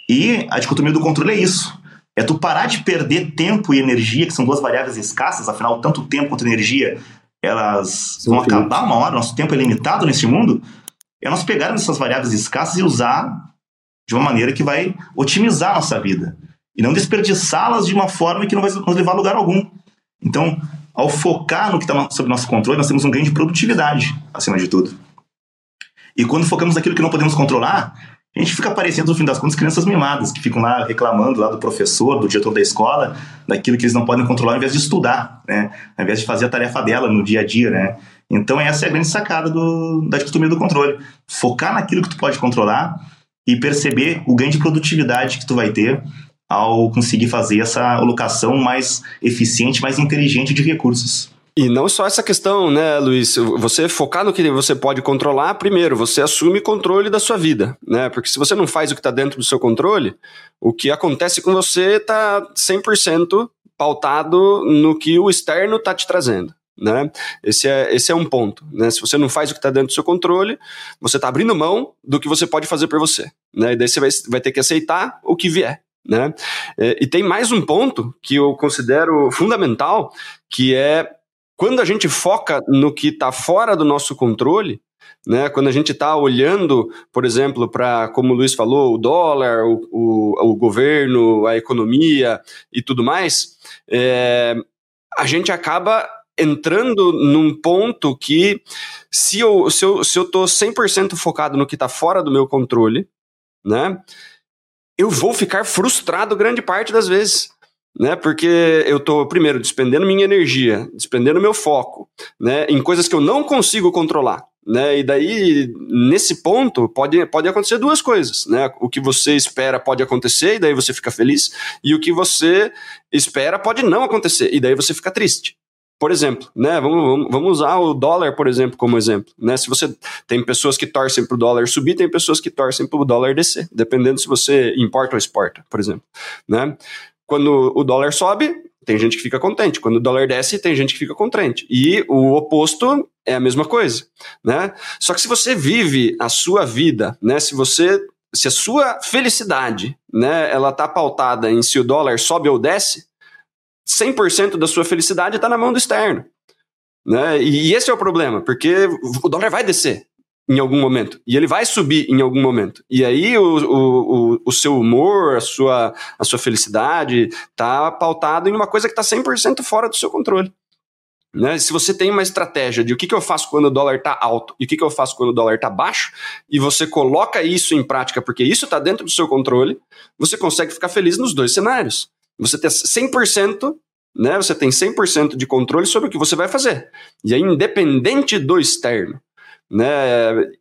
E a dicotomia do controle é isso. É tu parar de perder tempo e energia, que são duas variáveis escassas, afinal, tanto tempo quanto energia, elas Sim, vão acabar uma hora, nosso tempo é limitado nesse mundo. É nós pegarmos essas variáveis escassas e usar de uma maneira que vai otimizar a nossa vida. E não desperdiçá-las de uma forma que não vai nos levar a lugar algum. Então, ao focar no que está sob nosso controle, nós temos um ganho de produtividade, acima de tudo. E quando focamos naquilo que não podemos controlar, a gente fica parecendo, no fim das contas, crianças mimadas, que ficam lá reclamando lá do professor, do diretor da escola, daquilo que eles não podem controlar, ao invés de estudar, né? Ao invés de fazer a tarefa dela no dia a dia, né? Então essa é a grande sacada do, da dicotomia do controle. Focar naquilo que tu pode controlar e perceber o ganho de produtividade que tu vai ter ao conseguir fazer essa alocação mais eficiente, mais inteligente de recursos. E não só essa questão, né, Luiz? Você focar no que você pode controlar, primeiro, você assume controle da sua vida, né? Porque se você não faz o que está dentro do seu controle, o que acontece com você está 100% pautado no que o externo está te trazendo. Né? Esse, é, esse é um ponto. Né? Se você não faz o que está dentro do seu controle, você está abrindo mão do que você pode fazer por você. Né? E daí você vai, vai ter que aceitar o que vier. Né? É, e tem mais um ponto que eu considero fundamental, que é quando a gente foca no que está fora do nosso controle, né, quando a gente está olhando, por exemplo, para, como o Luiz falou, o dólar, o, o, o, governo, a economia e tudo mais, é, a gente acaba entrando num ponto que, se eu se eu, se eu 100% focado no que está fora do meu controle, né, eu vou ficar frustrado grande parte das vezes né? Porque eu estou, primeiro, despendendo minha energia, despendendo meu foco, né? Em coisas que eu não consigo controlar. Né? E daí, nesse ponto, pode, pode acontecer duas coisas. Né? O que você espera pode acontecer, e daí você fica feliz, e o que você espera pode não acontecer, e daí você fica triste. Por exemplo, né, vamos, vamos usar o dólar, por exemplo, como exemplo. Né? Se você tem pessoas que torcem para o dólar subir, tem pessoas que torcem para o dólar descer, dependendo se você importa ou exporta, por exemplo. Né? Quando o dólar sobe, tem gente que fica contente. Quando o dólar desce, tem gente que fica contente. E o oposto é a mesma coisa, né? Só que se você vive a sua vida, né? Se você se a sua felicidade, né, ela tá pautada em se o dólar sobe ou desce, 100% da sua felicidade está na mão do externo. Né? E, e esse é o problema, porque o dólar vai descer em algum momento. E ele vai subir em algum momento. E aí o, o, o, seu humor, a sua, a sua felicidade está pautado em uma coisa que está 100% fora do seu controle. Né? Se você tem uma estratégia de o que, que eu faço quando o dólar está alto e o que, que eu faço quando o dólar está baixo, e você coloca isso em prática porque isso está dentro do seu controle, você consegue ficar feliz nos dois cenários. Você tem 100%, né? você tem 100% de controle sobre o que você vai fazer. E é independente do externo né?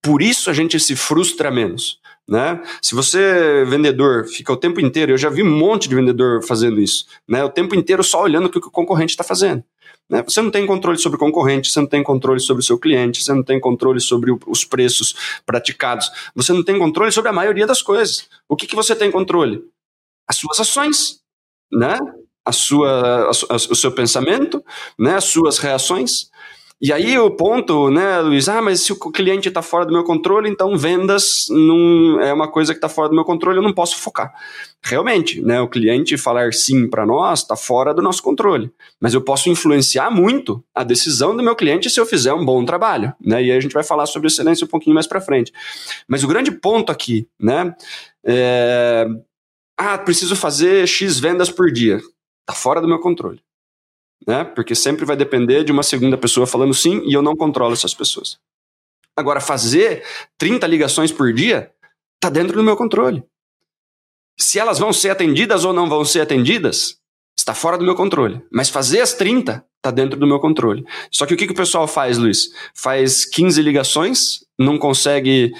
Por isso a gente se frustra menos. Né? Se você, vendedor, fica o tempo inteiro, eu já vi um monte de vendedor fazendo isso, né? o tempo inteiro só olhando o que o concorrente está fazendo. Né? Você não tem controle sobre o concorrente, você não tem controle sobre o seu cliente, você não tem controle sobre os preços praticados, você não tem controle sobre a maioria das coisas. O que, que você tem controle? As suas ações, né? a sua, a, a, o seu pensamento, né? as suas reações. E aí o ponto, né, Luiz, ah, mas se o cliente está fora do meu controle, então vendas não é uma coisa que está fora do meu controle, eu não posso focar. Realmente, né, o cliente falar sim para nós está fora do nosso controle, mas eu posso influenciar muito a decisão do meu cliente se eu fizer um bom trabalho, né? E aí a gente vai falar sobre excelência um pouquinho mais para frente. Mas o grande ponto aqui, né, é, ah, preciso fazer X vendas por dia. Está fora do meu controle né? Porque sempre vai depender de uma segunda pessoa falando sim e eu não controlo essas pessoas. Agora, fazer 30 ligações por dia está dentro do meu controle. Se elas vão ser atendidas ou não vão ser atendidas, está fora do meu controle. Mas fazer as 30 tá dentro do meu controle. Só que o que, que o pessoal faz, Luiz? Faz 15 ligações, não consegue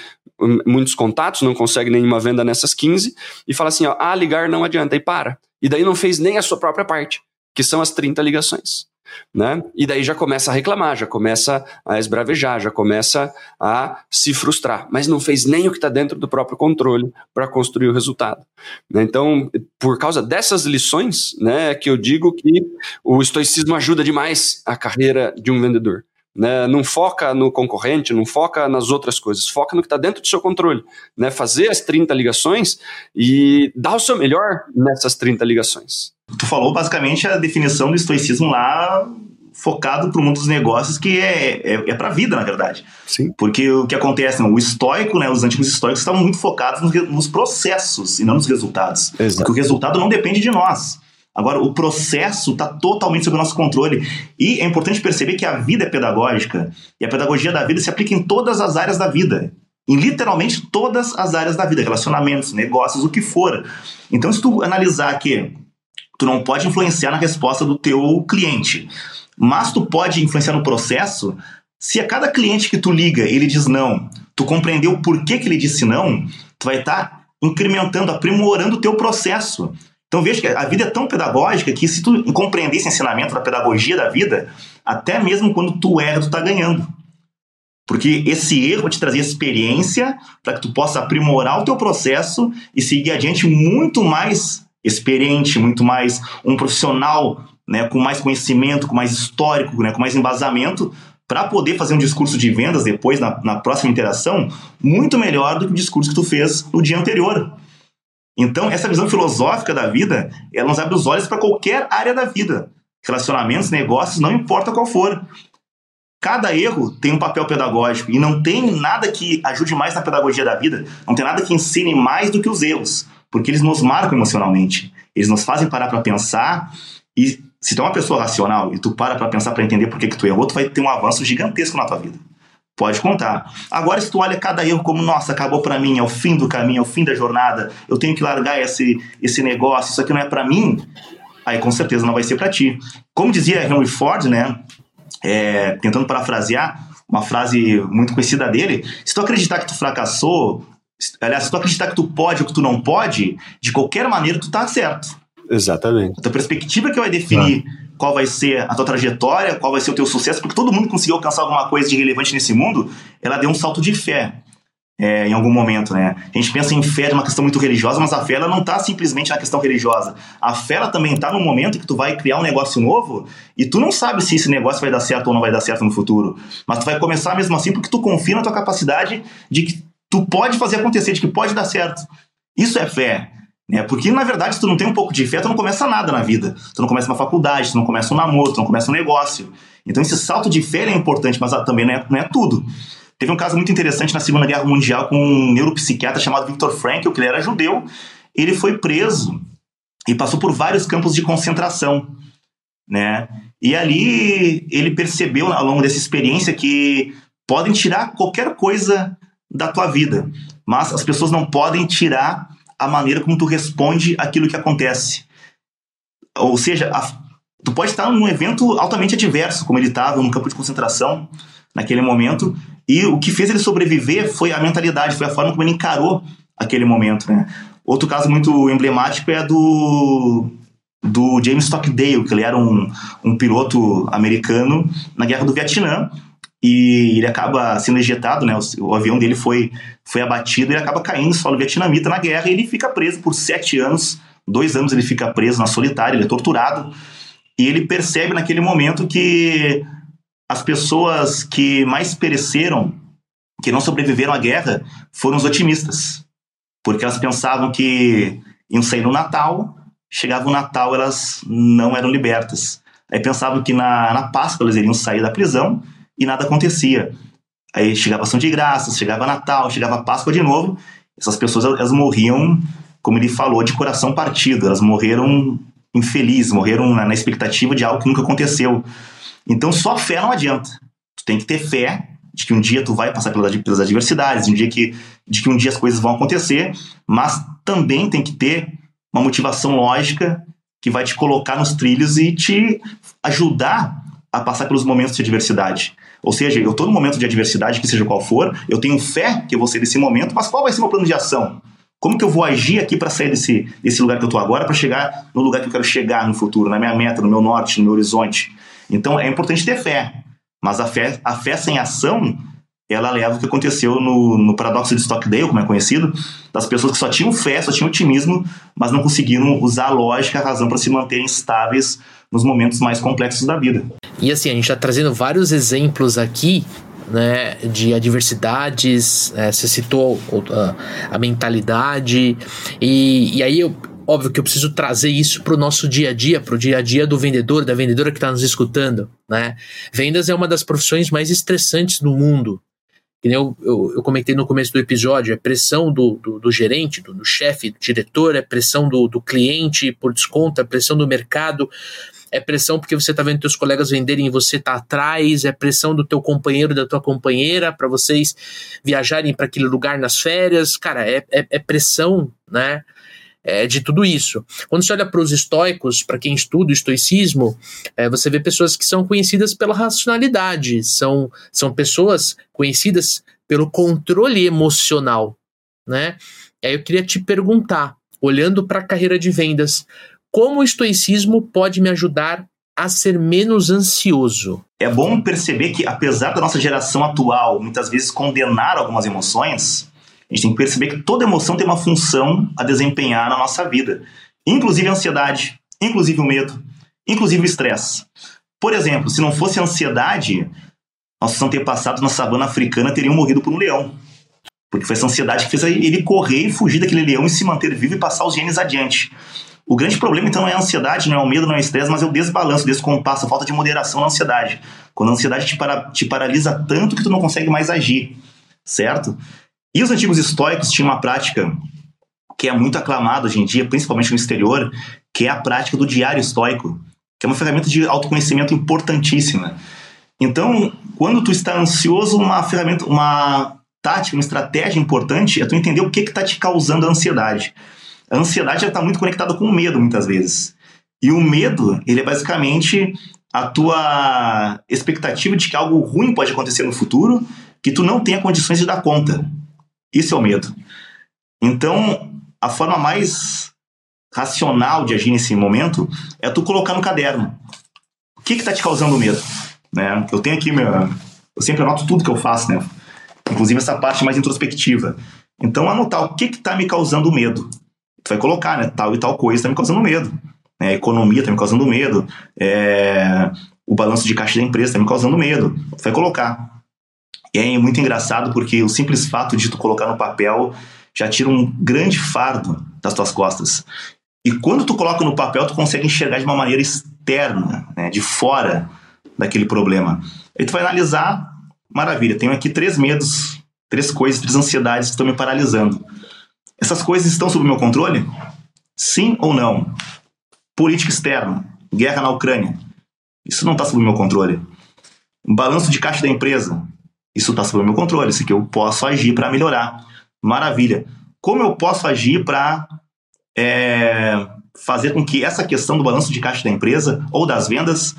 muitos contatos, não consegue nenhuma venda nessas 15, e fala assim, ó, ah, ligar não adianta, e para. E daí não fez nem a sua própria parte, que são as 30 ligações né? E daí já começa a reclamar, já começa a esbravejar, já começa a se frustrar, mas não fez nem o que está dentro do próprio controle para construir o resultado. Né? Então, por causa dessas lições, né, que eu digo que o estoicismo ajuda demais a carreira de um vendedor. Né, não foca no concorrente, não foca nas outras coisas, foca no que está dentro do seu controle. Né, fazer as 30 ligações e dar o seu melhor nessas 30 ligações. Tu falou basicamente a definição do estoicismo lá focado para o mundo dos negócios, que é, é, é para a vida, na verdade. Sim. Porque o que acontece, né, o estoico, né, os antigos estoicos estavam muito focados nos, nos processos e não nos resultados. Exato. Porque o resultado não depende de nós. Agora, o processo está totalmente sob o nosso controle. E é importante perceber que a vida é pedagógica. E a pedagogia da vida se aplica em todas as áreas da vida. Em literalmente todas as áreas da vida. Relacionamentos, negócios, o que for. Então, se tu analisar que tu não pode influenciar na resposta do teu cliente, mas tu pode influenciar no processo, se a cada cliente que tu liga ele diz não, tu compreendeu o porquê que ele disse não, tu vai estar tá incrementando, aprimorando o teu processo. Então veja que a vida é tão pedagógica que se tu compreender esse ensinamento da pedagogia da vida, até mesmo quando tu erra, tu tá ganhando. Porque esse erro vai te trazer experiência para que tu possa aprimorar o teu processo e seguir adiante muito mais experiente, muito mais um profissional né, com mais conhecimento, com mais histórico, né, com mais embasamento, para poder fazer um discurso de vendas depois, na, na próxima interação, muito melhor do que o discurso que tu fez no dia anterior. Então, essa visão filosófica da vida, ela nos abre os olhos para qualquer área da vida. Relacionamentos, negócios, não importa qual for. Cada erro tem um papel pedagógico e não tem nada que ajude mais na pedagogia da vida, não tem nada que ensine mais do que os erros, porque eles nos marcam emocionalmente. Eles nos fazem parar para pensar e se tu é uma pessoa racional e tu para para pensar para entender por que, que tu errou, tu vai ter um avanço gigantesco na tua vida. Pode contar. Agora, se tu olha cada erro como, nossa, acabou para mim, é o fim do caminho, é o fim da jornada, eu tenho que largar esse, esse negócio, isso aqui não é para mim, aí com certeza não vai ser para ti. Como dizia Henry Ford, né, é, tentando parafrasear uma frase muito conhecida dele, se tu acreditar que tu fracassou, aliás, se tu acreditar que tu pode ou que tu não pode, de qualquer maneira tu tá certo. Exatamente. A tua perspectiva que vai definir qual vai ser a tua trajetória, qual vai ser o teu sucesso, porque todo mundo conseguiu alcançar alguma coisa de relevante nesse mundo, ela deu um salto de fé. É, em algum momento, né? A gente pensa em fé de uma questão muito religiosa, mas a fé ela não está simplesmente na questão religiosa. A fé ela também está no momento que tu vai criar um negócio novo e tu não sabe se esse negócio vai dar certo ou não vai dar certo no futuro. Mas tu vai começar mesmo assim porque tu confia na tua capacidade de que tu pode fazer acontecer, de que pode dar certo. Isso é fé. Né? Porque, na verdade, se tu não tem um pouco de fé, tu não começa nada na vida. Tu não começa uma faculdade, tu não começa um namoro, tu não começa um negócio. Então, esse salto de fé é importante, mas também não é, não é tudo. Teve um caso muito interessante na Segunda Guerra Mundial com um neuropsiquiatra chamado Viktor Frankl, que ele era judeu. Ele foi preso e passou por vários campos de concentração, né? E ali ele percebeu ao longo dessa experiência que podem tirar qualquer coisa da tua vida, mas as pessoas não podem tirar a maneira como tu responde aquilo que acontece. Ou seja, a, tu pode estar num evento altamente adverso, como ele estava, num campo de concentração, naquele momento, e o que fez ele sobreviver foi a mentalidade, foi a forma como ele encarou aquele momento, né? Outro caso muito emblemático é do do James Stockdale, que ele era um, um piloto americano na Guerra do Vietnã, e ele acaba sendo ejetado, né? O, o, avião dele foi, foi abatido e acaba caindo no solo vietnamita na guerra e ele fica preso por sete anos, dois anos ele fica preso na solitária, ele é torturado e ele percebe naquele momento que as pessoas que mais pereceram, que não sobreviveram à guerra, foram os otimistas, porque elas pensavam que iam sair no Natal, chegava o Natal elas não eram libertas. Aí pensavam que na, na Páscoa elas iriam sair da prisão e nada acontecia. Aí chegava ação de graças, chegava Natal, chegava Páscoa de novo, essas pessoas elas morriam, como ele falou, de coração partido, elas morreram infelizes, morreram na, na expectativa de algo que nunca aconteceu. Então só fé não adianta. Tu tem que ter fé de que um dia tu vai passar pelas, pelas adversidades, de um dia que, de que um dia as coisas vão acontecer, mas também tem que ter uma motivação lógica que vai te colocar nos trilhos e te ajudar a passar pelos momentos de adversidade. Ou seja, eu estou no momento de adversidade, que seja qual for, eu tenho fé que eu vou ser desse momento, mas qual vai ser meu plano de ação? Como que eu vou agir aqui para sair desse, desse lugar que eu estou agora para chegar no lugar que eu quero chegar no futuro, na minha meta, no meu norte, no meu horizonte? Então é importante ter fé, mas a fé, a fé sem ação ela leva o que aconteceu no, no paradoxo de Stockdale, como é conhecido, das pessoas que só tinham fé, só tinham otimismo, mas não conseguiram usar a lógica, a razão para se manterem estáveis nos momentos mais complexos da vida. E assim, a gente está trazendo vários exemplos aqui né, de adversidades, é, você citou a, a mentalidade, e, e aí eu, óbvio que eu preciso trazer isso para o nosso dia a dia, para o dia a dia do vendedor, da vendedora que está nos escutando. Né? Vendas é uma das profissões mais estressantes do mundo que nem eu, eu, eu, comentei no começo do episódio, é pressão do, do, do gerente, do, do chefe, do diretor, é pressão do, do cliente por desconto, é pressão do mercado, é pressão porque você está vendo seus colegas venderem e você está atrás, é pressão do teu companheiro, da tua companheira, para vocês viajarem para aquele lugar nas férias, cara, é, é, é pressão, né? É, de tudo isso. Quando você olha para os estoicos, para quem estuda o estoicismo, é, você vê pessoas que são conhecidas pela racionalidade, são, são pessoas conhecidas pelo controle emocional, né? E aí eu queria te perguntar, olhando para a carreira de vendas, como o estoicismo pode me ajudar a ser menos ansioso? É bom perceber que, apesar da nossa geração atual muitas vezes condenar algumas emoções, a gente tem que perceber que toda emoção tem uma função a desempenhar na nossa vida, inclusive a ansiedade, inclusive o medo, inclusive o estresse. Por exemplo, se não fosse a ansiedade, nossos antepassados na savana africana teriam morrido por um leão. Porque foi essa ansiedade que fez ele correr e fugir daquele leão e se manter vivo e passar os genes adiante. O grande problema, então, não é a ansiedade, não é o medo, não é o estresse, mas é o desbalanço, o descompasso, a falta de moderação na ansiedade. Quando a ansiedade te, para, te paralisa tanto que tu não consegue mais agir, certo? E os antigos estoicos tinham uma prática que é muito aclamada hoje em dia, principalmente no exterior, que é a prática do diário estoico, que é uma ferramenta de autoconhecimento importantíssima. Então, quando tu está ansioso, uma ferramenta, uma tática, uma estratégia importante é tu entender o que está te causando a ansiedade. A ansiedade está muito conectada com o medo, muitas vezes. E o medo, ele é basicamente a tua expectativa de que algo ruim pode acontecer no futuro que tu não tenha condições de dar conta. Isso é o medo. Então, a forma mais racional de agir nesse momento é tu colocar no caderno. O que está te causando medo? Né? Eu tenho aqui meu, eu sempre anoto tudo que eu faço, né? Inclusive essa parte mais introspectiva. Então anotar o que está me causando medo. Tu vai colocar, né? Tal e tal coisa está me causando medo. É, a economia está me causando medo. É, o balanço de caixa da empresa está me causando medo. Tu vai colocar. E é muito engraçado porque o simples fato de tu colocar no papel já tira um grande fardo das tuas costas. E quando tu coloca no papel, tu consegue enxergar de uma maneira externa, né, de fora daquele problema. Aí tu vai analisar, maravilha, tenho aqui três medos, três coisas, três ansiedades que estão me paralisando. Essas coisas estão sob meu controle? Sim ou não? Política externa, guerra na Ucrânia. Isso não está sob meu controle. Balanço de caixa da empresa. Isso está sob meu controle, isso que eu posso agir para melhorar. Maravilha. Como eu posso agir para é, fazer com que essa questão do balanço de caixa da empresa ou das vendas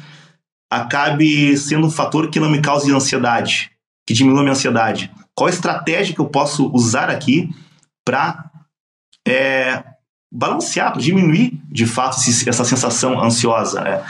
acabe sendo um fator que não me cause ansiedade, que diminua minha ansiedade? Qual estratégia que eu posso usar aqui para é, balancear, para diminuir de fato essa sensação ansiosa. Né?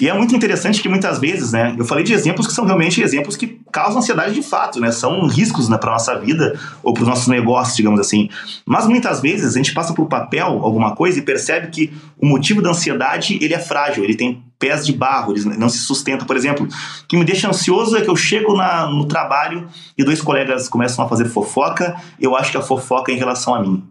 E é muito interessante que muitas vezes, né, eu falei de exemplos que são realmente exemplos que causam ansiedade de fato, né, são riscos né, para nossa vida ou para os nossos negócios, digamos assim. Mas muitas vezes a gente passa por papel alguma coisa e percebe que o motivo da ansiedade ele é frágil, ele tem pés de barro, ele não se sustenta. Por exemplo, o que me deixa ansioso é que eu chego na, no trabalho e dois colegas começam a fazer fofoca, eu acho que a fofoca é em relação a mim.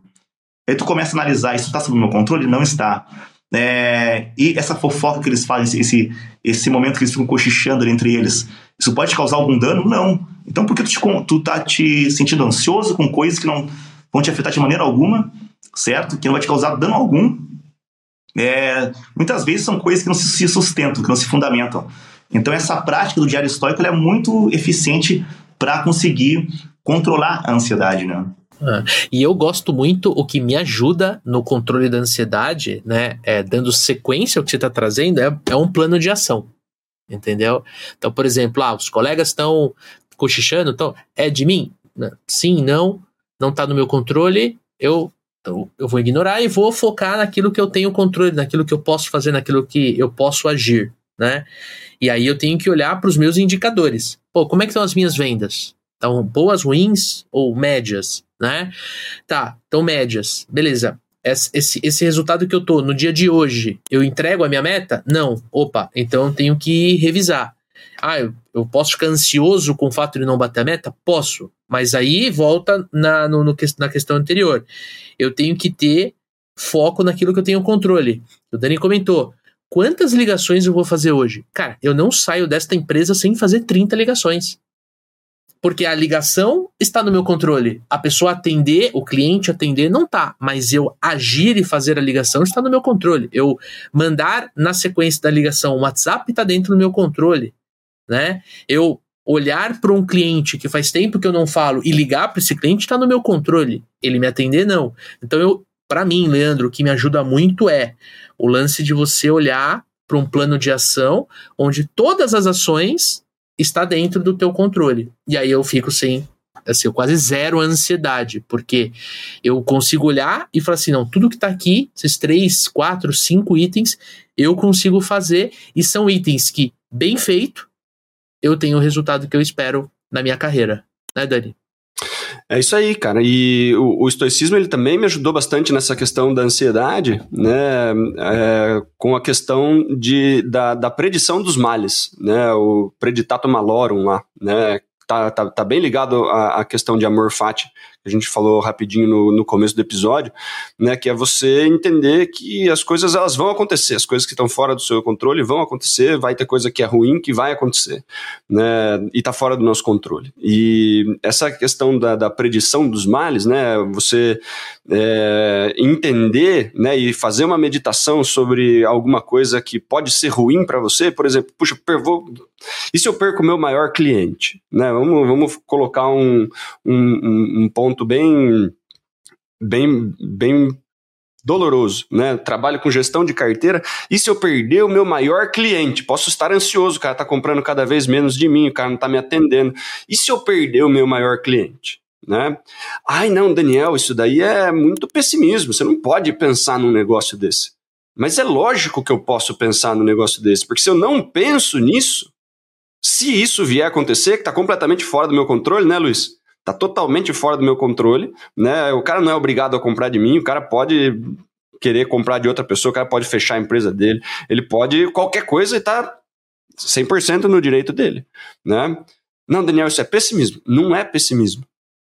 Aí tu começa a analisar, isso está sob meu controle? Não está. É, e essa fofoca que eles fazem, esse, esse momento que eles ficam cochichando entre eles, isso pode causar algum dano? Não. Então por que tu, te, tu tá te sentindo ansioso com coisas que não vão te afetar de maneira alguma, certo? Que não vai te causar dano algum? É, muitas vezes são coisas que não se sustentam, que não se fundamentam. Então essa prática do diário histórico é muito eficiente para conseguir controlar a ansiedade, né? Ah, e eu gosto muito, o que me ajuda no controle da ansiedade, né, é, dando sequência ao que você está trazendo, é, é um plano de ação. entendeu? Então, por exemplo, ah, os colegas estão cochichando, então, é de mim? Sim, não, não está no meu controle, eu, então, eu vou ignorar e vou focar naquilo que eu tenho controle, naquilo que eu posso fazer, naquilo que eu posso agir, né? E aí eu tenho que olhar para os meus indicadores. Pô, como é que estão as minhas vendas? Estão boas, ruins ou médias, né? Tá, então médias. Beleza. Esse, esse resultado que eu tô no dia de hoje, eu entrego a minha meta? Não. Opa, então eu tenho que revisar. Ah, eu, eu posso ficar ansioso com o fato de não bater a meta? Posso. Mas aí volta na, no, no, na questão anterior. Eu tenho que ter foco naquilo que eu tenho controle. O Dani comentou. Quantas ligações eu vou fazer hoje? Cara, eu não saio desta empresa sem fazer 30 ligações. Porque a ligação está no meu controle. A pessoa atender, o cliente atender, não tá. Mas eu agir e fazer a ligação está no meu controle. Eu mandar na sequência da ligação o WhatsApp está dentro do meu controle. Né? Eu olhar para um cliente que faz tempo que eu não falo e ligar para esse cliente está no meu controle. Ele me atender, não. Então, eu, para mim, Leandro, o que me ajuda muito é o lance de você olhar para um plano de ação onde todas as ações está dentro do teu controle. E aí eu fico sem, assim, quase zero ansiedade, porque eu consigo olhar e falar assim, não, tudo que está aqui, esses três, quatro, cinco itens, eu consigo fazer e são itens que, bem feito, eu tenho o resultado que eu espero na minha carreira. Né, Dani? É isso aí, cara. E o, o, estoicismo ele também me ajudou bastante nessa questão da ansiedade, né? É, com a questão de, da, da predição dos males, né? O preditato malorum lá, né? Tá, tá, tá bem ligado à, à questão de amor fati, a gente falou rapidinho no, no começo do episódio, né, que é você entender que as coisas elas vão acontecer, as coisas que estão fora do seu controle vão acontecer, vai ter coisa que é ruim que vai acontecer, né, e está fora do nosso controle. E essa questão da, da predição dos males, né, você é, entender, né, e fazer uma meditação sobre alguma coisa que pode ser ruim para você, por exemplo, puxa, vou, e se eu perco o meu maior cliente, né, vamos, vamos colocar um, um, um ponto bem, bem, bem doloroso, né? Trabalho com gestão de carteira. E se eu perder o meu maior cliente? Posso estar ansioso, o cara está comprando cada vez menos de mim, o cara não está me atendendo. E se eu perder o meu maior cliente? Né? Ai, não, Daniel, isso daí é muito pessimismo. Você não pode pensar num negócio desse. Mas é lógico que eu posso pensar num negócio desse, porque se eu não penso nisso, se isso vier a acontecer, que está completamente fora do meu controle, né, Luiz? Tá totalmente fora do meu controle, né? O cara não é obrigado a comprar de mim, o cara pode querer comprar de outra pessoa, o cara pode fechar a empresa dele, ele pode qualquer coisa e tá 100% no direito dele, né? Não, Daniel, isso é pessimismo. Não é pessimismo,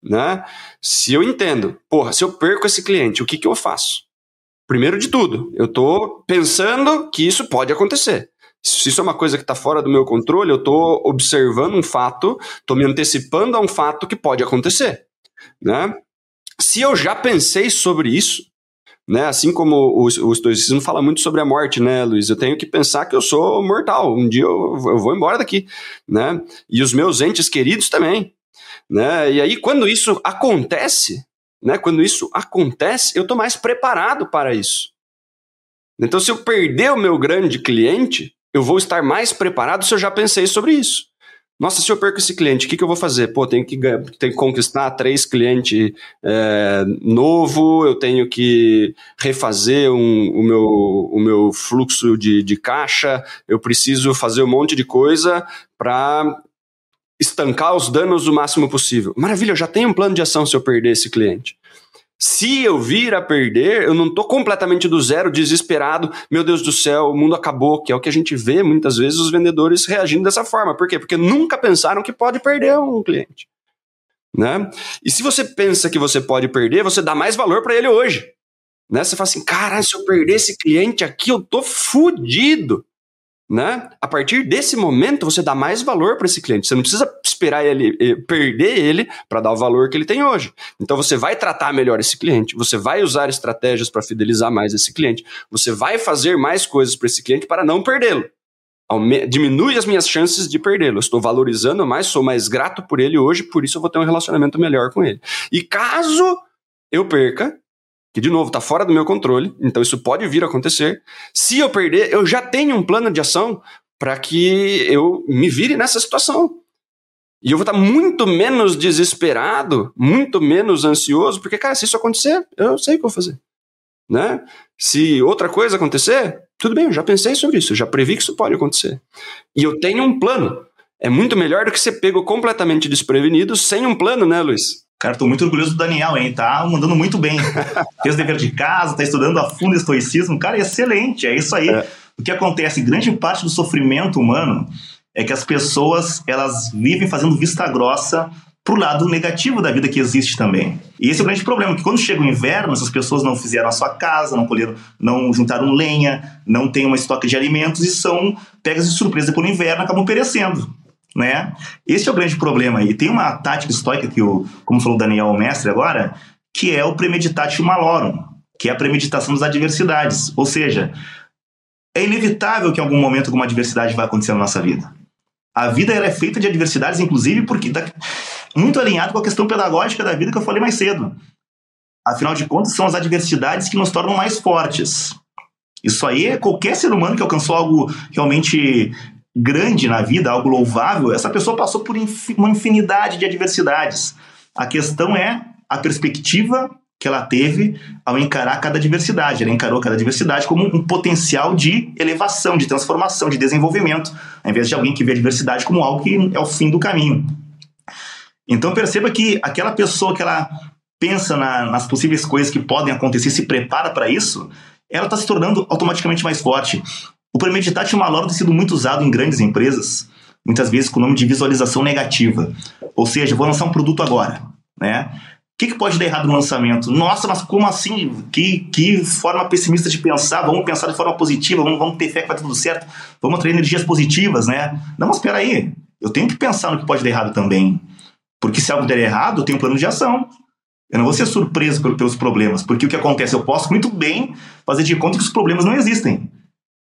né? Se eu entendo, porra, se eu perco esse cliente, o que que eu faço? Primeiro de tudo, eu tô pensando que isso pode acontecer. Se isso é uma coisa que está fora do meu controle, eu estou observando um fato, estou me antecipando a um fato que pode acontecer. Né? Se eu já pensei sobre isso, né, assim como o, o estoicismo fala muito sobre a morte, né, Luiz? Eu tenho que pensar que eu sou mortal. Um dia eu, eu vou embora daqui, né? E os meus entes queridos também, né? E aí quando isso acontece, né? Quando isso acontece, eu estou mais preparado para isso. Então, se eu perder o meu grande cliente, eu vou estar mais preparado se eu já pensei sobre isso. Nossa, se eu perco esse cliente, o que, que eu vou fazer? Pô, tenho que, tenho que conquistar três clientes é, novo, eu tenho que refazer um, o, meu, o meu fluxo de, de caixa, eu preciso fazer um monte de coisa para estancar os danos o máximo possível. Maravilha, eu já tenho um plano de ação se eu perder esse cliente. Se eu vir a perder, eu não estou completamente do zero, desesperado, meu Deus do céu, o mundo acabou, que é o que a gente vê muitas vezes os vendedores reagindo dessa forma. Por quê? Porque nunca pensaram que pode perder um cliente. Né? E se você pensa que você pode perder, você dá mais valor para ele hoje. Né? Você fala assim, cara, se eu perder esse cliente aqui, eu tô fudido né? A partir desse momento você dá mais valor para esse cliente. Você não precisa esperar ele eh, perder ele para dar o valor que ele tem hoje. Então você vai tratar melhor esse cliente, você vai usar estratégias para fidelizar mais esse cliente, você vai fazer mais coisas para esse cliente para não perdê-lo. Diminui as minhas chances de perdê-lo. Estou valorizando mais, sou mais grato por ele hoje, por isso eu vou ter um relacionamento melhor com ele. E caso eu perca, que de novo está fora do meu controle, então isso pode vir a acontecer. Se eu perder, eu já tenho um plano de ação para que eu me vire nessa situação. E eu vou estar muito menos desesperado, muito menos ansioso, porque, cara, se isso acontecer, eu sei o que eu vou fazer. Né? Se outra coisa acontecer, tudo bem, eu já pensei sobre isso, já previ que isso pode acontecer. E eu tenho um plano. É muito melhor do que ser pego completamente desprevenido sem um plano, né, Luiz? Cara, tô muito orgulhoso do Daniel, hein? Tá mandando muito bem. Fez dever de casa, tá estudando a fundo estoicismo. Cara, excelente, é isso aí. É. O que acontece, grande parte do sofrimento humano é que as pessoas, elas vivem fazendo vista grossa pro lado negativo da vida que existe também. E esse é o grande problema, que quando chega o inverno, essas pessoas não fizeram a sua casa, não colheram, não juntaram lenha, não tem uma estoque de alimentos e são pegas de surpresa pelo inverno, acabam perecendo né? Esse é o grande problema. E tem uma tática estoica que, o, como falou o Daniel, o mestre agora, que é o premeditatio malorum, que é a premeditação das adversidades. Ou seja, é inevitável que em algum momento alguma adversidade vai acontecer na nossa vida. A vida ela é feita de adversidades, inclusive, porque tá muito alinhado com a questão pedagógica da vida que eu falei mais cedo. Afinal de contas, são as adversidades que nos tornam mais fortes. Isso aí é qualquer ser humano que alcançou algo realmente grande na vida, algo louvável, essa pessoa passou por uma infinidade de adversidades. A questão é a perspectiva que ela teve ao encarar cada diversidade. Ela encarou cada diversidade como um potencial de elevação, de transformação, de desenvolvimento, ao invés de alguém que vê a diversidade como algo que é o fim do caminho. Então perceba que aquela pessoa que ela pensa na, nas possíveis coisas que podem acontecer, se prepara para isso, ela está se tornando automaticamente mais forte. O premeditate maloro tem sido muito usado em grandes empresas, muitas vezes com o nome de visualização negativa. Ou seja, vou lançar um produto agora, né? O que, que, pode dar errado no lançamento? Nossa, mas como assim? Que, que forma pessimista de pensar? Vamos pensar de forma positiva, vamos, vamos ter fé que vai tudo certo, vamos atrair energias positivas, né? Não, mas espera aí, eu tenho que pensar no que pode dar errado também. Porque se algo der errado, eu tenho um plano de ação. Eu não vou ser surpreso pelos problemas, porque o que acontece? Eu posso muito bem fazer de conta que os problemas não existem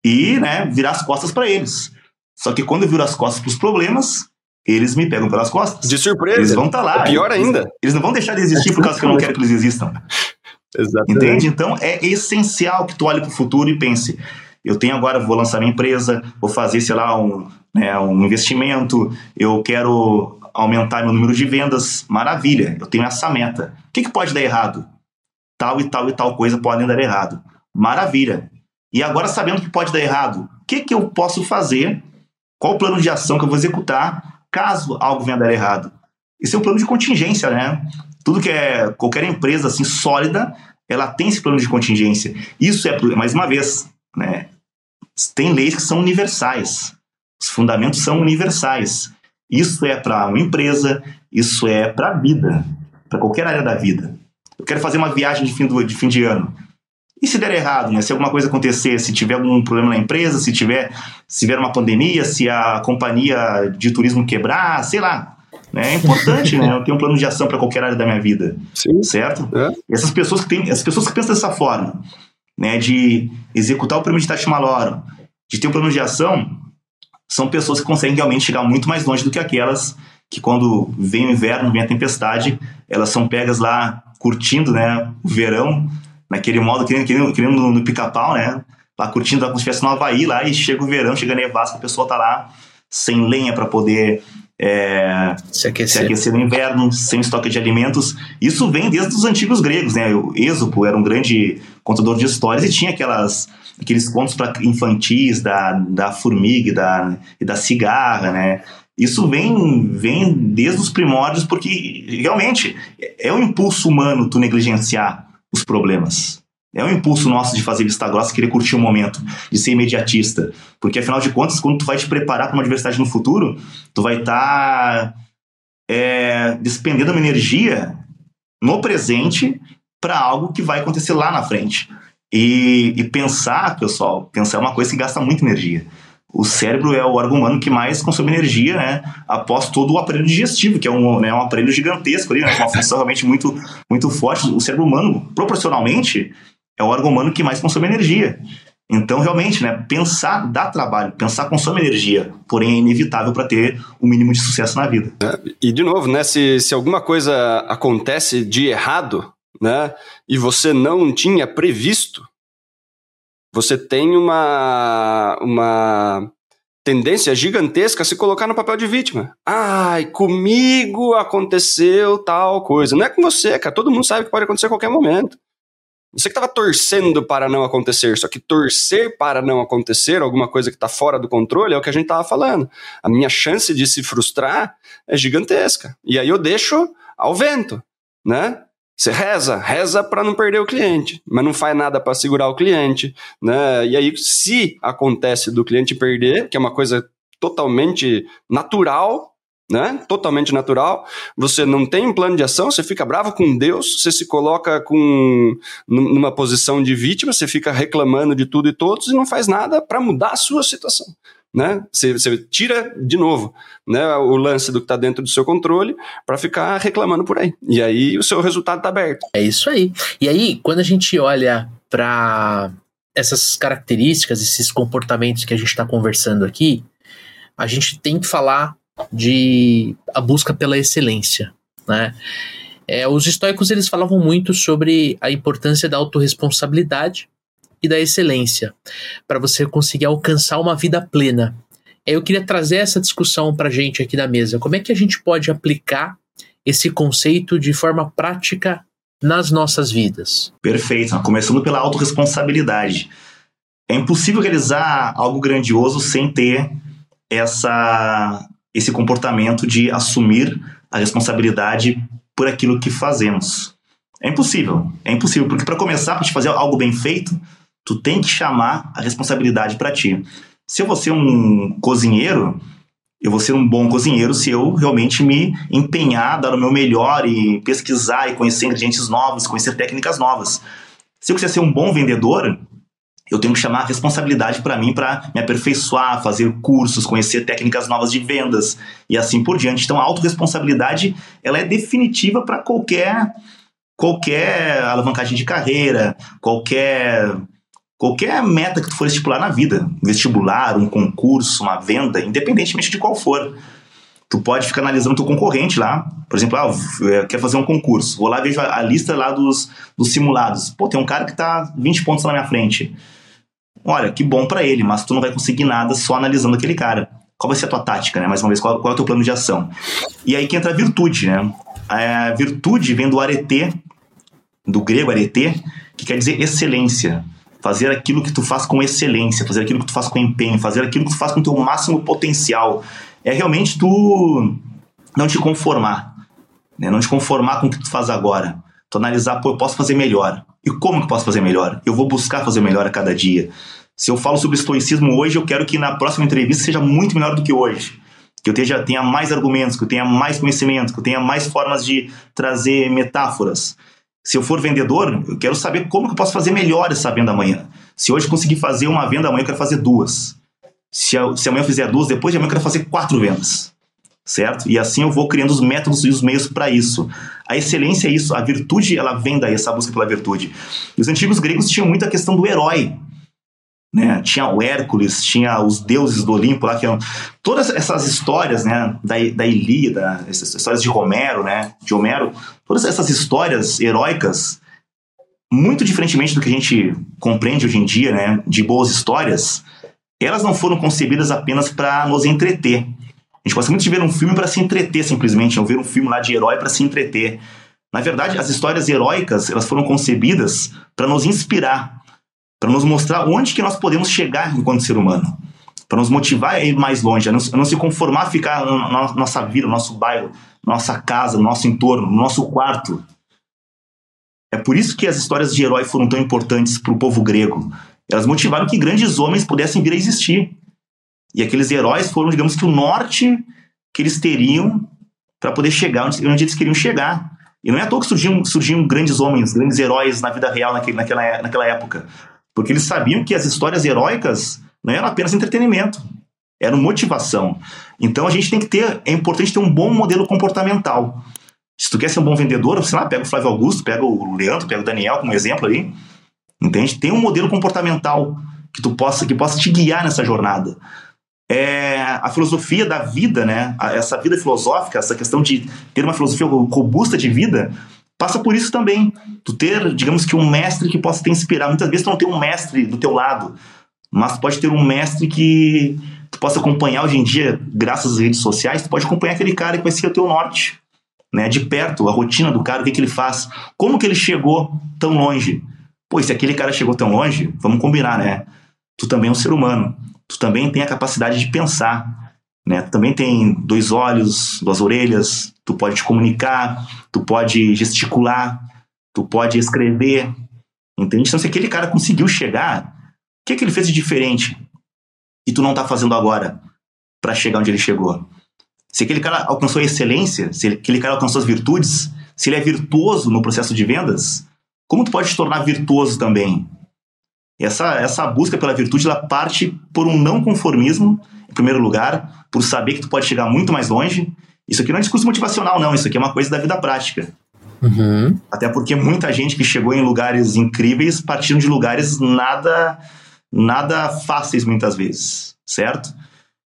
e né, virar as costas para eles. Só que quando eu viro as costas para os problemas, eles me pegam pelas costas. De surpresa. Eles vão estar tá lá. É pior eles, ainda. Eles não vão deixar de existir por causa que eu não quero que eles existam. Exatamente. Entende? Então é essencial que tu olhe para o futuro e pense: eu tenho agora, vou lançar minha empresa, vou fazer, sei lá, um, né, um investimento, eu quero aumentar meu número de vendas. Maravilha, eu tenho essa meta. O que, que pode dar errado? Tal e tal e tal coisa podem dar errado. Maravilha. E agora, sabendo que pode dar errado, o que, que eu posso fazer? Qual o plano de ação que eu vou executar caso algo venha dar errado? Esse é um plano de contingência, né? Tudo que é qualquer empresa assim sólida, ela tem esse plano de contingência. Isso é, mais uma vez, né? Tem leis que são universais. Os fundamentos são universais. Isso é para uma empresa, isso é para a vida, para qualquer área da vida. Eu quero fazer uma viagem de fim, do, de fim de ano. E se der errado, né? Se alguma coisa acontecer, se tiver algum problema na empresa, se tiver, se tiver uma pandemia, se a companhia de turismo quebrar, sei lá. Né? É importante, né? Eu tenho um plano de ação para qualquer área da minha vida. Sim. Certo? É. Essas pessoas que têm, as pessoas que pensam dessa forma, né, de executar o premeditati maloro, de ter um plano de ação, são pessoas que conseguem realmente chegar muito mais longe do que aquelas que quando vem o inverno, vem a tempestade, elas são pegas lá curtindo, né, o verão, naquele modo, querendo, querendo, querendo no, no pica-pau, né? Lá curtindo como se estivesse no Havaí lá e chega o verão, chega a nevasca, a pessoa tá lá sem lenha para poder é, se, aquecer. se, aquecer. no inverno, sem estoque de alimentos. Isso vem desde os antigos gregos, né? O Êxopo era um grande contador de histórias e tinha aquelas, aqueles contos para infantis da, da formiga e da, e da cigarra, né? Isso vem, vem desde os primórdios porque realmente é um impulso humano tu negligenciar os problemas. É um impulso nosso de fazer vista grossa, querer curtir o momento, de ser imediatista. Porque, afinal de contas, quando tu vai te preparar para uma adversidade no futuro, tu vai estar tá, é, despendendo uma energia no presente para algo que vai acontecer lá na frente. E, e pensar, pessoal, pensar é uma coisa que gasta muita energia o cérebro é o órgão humano que mais consome energia, né? Após todo o aparelho digestivo, que é um, né, um aparelho gigantesco ali, né? Com uma função realmente muito, muito forte. O cérebro humano, proporcionalmente, é o órgão humano que mais consome energia. Então, realmente, né, pensar dá trabalho, pensar consome energia, porém é inevitável para ter o um mínimo de sucesso na vida. É, e, de novo, né, se, se alguma coisa acontece de errado, né, e você não tinha previsto, você tem uma, uma tendência gigantesca a se colocar no papel de vítima. Ai, comigo aconteceu tal coisa. Não é com você, cara. Todo mundo sabe que pode acontecer a qualquer momento. Você que estava torcendo para não acontecer, só que torcer para não acontecer, alguma coisa que está fora do controle, é o que a gente estava falando. A minha chance de se frustrar é gigantesca. E aí eu deixo ao vento, né? Você reza, reza para não perder o cliente, mas não faz nada para segurar o cliente, né? E aí, se acontece do cliente perder, que é uma coisa totalmente natural, né? Totalmente natural. Você não tem um plano de ação, você fica bravo com Deus, você se coloca com numa posição de vítima, você fica reclamando de tudo e todos e não faz nada para mudar a sua situação né? Você, você, tira de novo né, o lance do que está dentro do seu controle para ficar reclamando por aí. E aí o seu resultado está aberto. É isso aí. E aí, quando a gente olha para essas características, esses comportamentos que a gente está conversando aqui, a gente tem que falar de a busca pela excelência, né? É, os estoicos eles falavam muito sobre a importância da autorresponsabilidade e da excelência, para você conseguir alcançar uma vida plena. Eu queria trazer essa discussão para a gente aqui na mesa. Como é que a gente pode aplicar esse conceito de forma prática nas nossas vidas? Perfeito. Começando pela autorresponsabilidade. É impossível realizar algo grandioso sem ter essa, esse comportamento de assumir a responsabilidade por aquilo que fazemos. É impossível. É impossível, porque para começar, para te fazer algo bem feito, Tu tem que chamar a responsabilidade para ti. Se eu vou ser um cozinheiro, eu vou ser um bom cozinheiro se eu realmente me empenhar, dar o meu melhor e pesquisar e conhecer ingredientes novos, conhecer técnicas novas. Se eu quiser ser um bom vendedor, eu tenho que chamar a responsabilidade para mim para me aperfeiçoar, fazer cursos, conhecer técnicas novas de vendas e assim por diante. Então a autorresponsabilidade ela é definitiva para qualquer qualquer alavancagem de carreira, qualquer qualquer meta que tu for estipular na vida, um vestibular, um concurso, uma venda, independentemente de qual for. Tu pode ficar analisando teu concorrente lá, por exemplo, ah, quer fazer um concurso, vou lá vejo a lista lá dos, dos simulados. Pô, tem um cara que tá 20 pontos na minha frente. Olha, que bom para ele, mas tu não vai conseguir nada só analisando aquele cara. Qual vai ser a tua tática, né? Mais uma vez, qual, qual é o teu plano de ação? E aí que entra a virtude, né? A virtude vem do arete, do grego arete, que quer dizer excelência fazer aquilo que tu faz com excelência, fazer aquilo que tu faz com empenho, fazer aquilo que tu faz com o teu máximo potencial. É realmente tu não te conformar, né? não te conformar com o que tu faz agora. Tu analisar, pô, eu posso fazer melhor. E como que posso fazer melhor? Eu vou buscar fazer melhor a cada dia. Se eu falo sobre estoicismo hoje, eu quero que na próxima entrevista seja muito melhor do que hoje. Que eu tenha, tenha mais argumentos, que eu tenha mais conhecimento, que eu tenha mais formas de trazer metáforas. Se eu for vendedor, eu quero saber como que eu posso fazer melhor essa venda amanhã. Se hoje conseguir fazer uma venda amanhã, eu quero fazer duas. Se, se amanhã eu fizer duas, depois de amanhã eu quero fazer quatro vendas. Certo? E assim eu vou criando os métodos e os meios para isso. A excelência é isso, a virtude ela vem daí, essa busca pela virtude. E os antigos gregos tinham muito a questão do herói. Né? Tinha o Hércules, tinha os deuses do Olimpo lá, que eram todas essas histórias, né, da, da Ilíada, essas histórias de Romero, né, de Homero, todas essas histórias heróicas, muito diferentemente do que a gente compreende hoje em dia, né, de boas histórias, elas não foram concebidas apenas para nos entreter. A gente gosta muito de ver um filme para se entreter simplesmente, não ver um filme lá de herói para se entreter. Na verdade, as histórias heróicas, elas foram concebidas para nos inspirar, para nos mostrar onde que nós podemos chegar enquanto ser humano, para nos motivar a ir mais longe, a não, a não se conformar a ficar na nossa vida, no nosso bairro, nossa casa, no nosso entorno, no nosso quarto. É por isso que as histórias de herói foram tão importantes para o povo grego. Elas motivaram que grandes homens pudessem vir a existir. E aqueles heróis foram, digamos que, o norte que eles teriam para poder chegar onde, onde eles queriam chegar. E não é à toa que surgiam, surgiam grandes homens, grandes heróis na vida real naquele, naquela, naquela época. Porque eles sabiam que as histórias heróicas não eram apenas entretenimento, eram motivação. Então a gente tem que ter, é importante ter um bom modelo comportamental. Se tu quer ser um bom vendedor, você lá pega o Flávio Augusto, pega o Leandro, pega o Daniel como exemplo aí, entende? Tem um modelo comportamental que tu possa que possa te guiar nessa jornada. É, a filosofia da vida, né? Essa vida filosófica, essa questão de ter uma filosofia robusta de vida, passa por isso também. Tu ter, digamos que um mestre que possa te inspirar. Muitas vezes tu não tem um mestre do teu lado, mas tu pode ter um mestre que tu possa acompanhar hoje em dia, graças às redes sociais, tu pode acompanhar aquele cara que vai ser o teu norte, né? De perto, a rotina do cara, o que, que ele faz, como que ele chegou tão longe. Pô, se aquele cara chegou tão longe, vamos combinar, né? Tu também é um ser humano. Tu também tem a capacidade de pensar, né? Tu também tem dois olhos, duas orelhas, tu pode te comunicar, tu pode gesticular, tu pode escrever, entende? Então, se aquele cara conseguiu chegar, o que, que ele fez de diferente e tu não tá fazendo agora para chegar onde ele chegou? Se aquele cara alcançou a excelência, se aquele cara alcançou as virtudes, se ele é virtuoso no processo de vendas, como tu pode te tornar virtuoso também? Essa, essa busca pela virtude, ela parte por um não conformismo, em primeiro lugar, por saber que tu pode chegar muito mais longe. Isso aqui não é discurso motivacional, não. Isso aqui é uma coisa da vida prática. Uhum. Até porque muita gente que chegou em lugares incríveis partiram de lugares nada, nada fáceis muitas vezes, certo?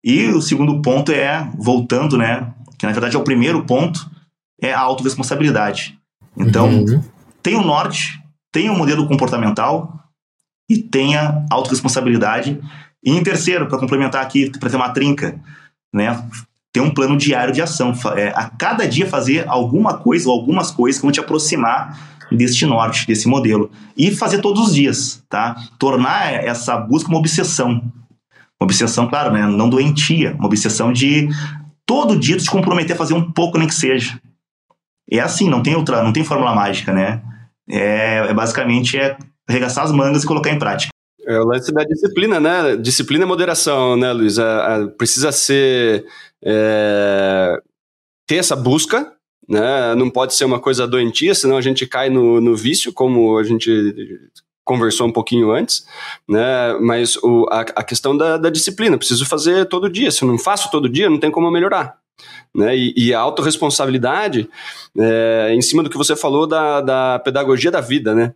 E o segundo ponto é, voltando, né? Que na verdade é o primeiro ponto, é a autorresponsabilidade. Então, uhum. tem o norte, tem o modelo comportamental e tenha autorresponsabilidade. E em terceiro, para complementar aqui, para ter uma trinca, né? Ter um plano diário de ação. É, a cada dia fazer alguma coisa ou algumas coisas que vão te aproximar deste norte, desse modelo. E fazer todos os dias, tá? Tornar essa busca uma obsessão. Uma obsessão, claro, né? não doentia, uma obsessão de todo dia se comprometer a fazer um pouco nem que seja. É assim, não tem outra, não tem fórmula mágica, né? É, é basicamente é arregaçar as mangas e colocar em prática. É o lance da disciplina, né? Disciplina e moderação, né, Luiz? precisa ser. É, ter essa busca, né? Não pode ser uma coisa doentia, senão a gente cai no, no vício, como a gente conversou um pouquinho antes, né? Mas o, a, a questão da, da, disciplina, preciso fazer todo dia. Se eu não faço todo dia, não tem como melhorar. Né? E, e a autorresponsabilidade, é, em cima do que você falou da, da pedagogia da vida, né?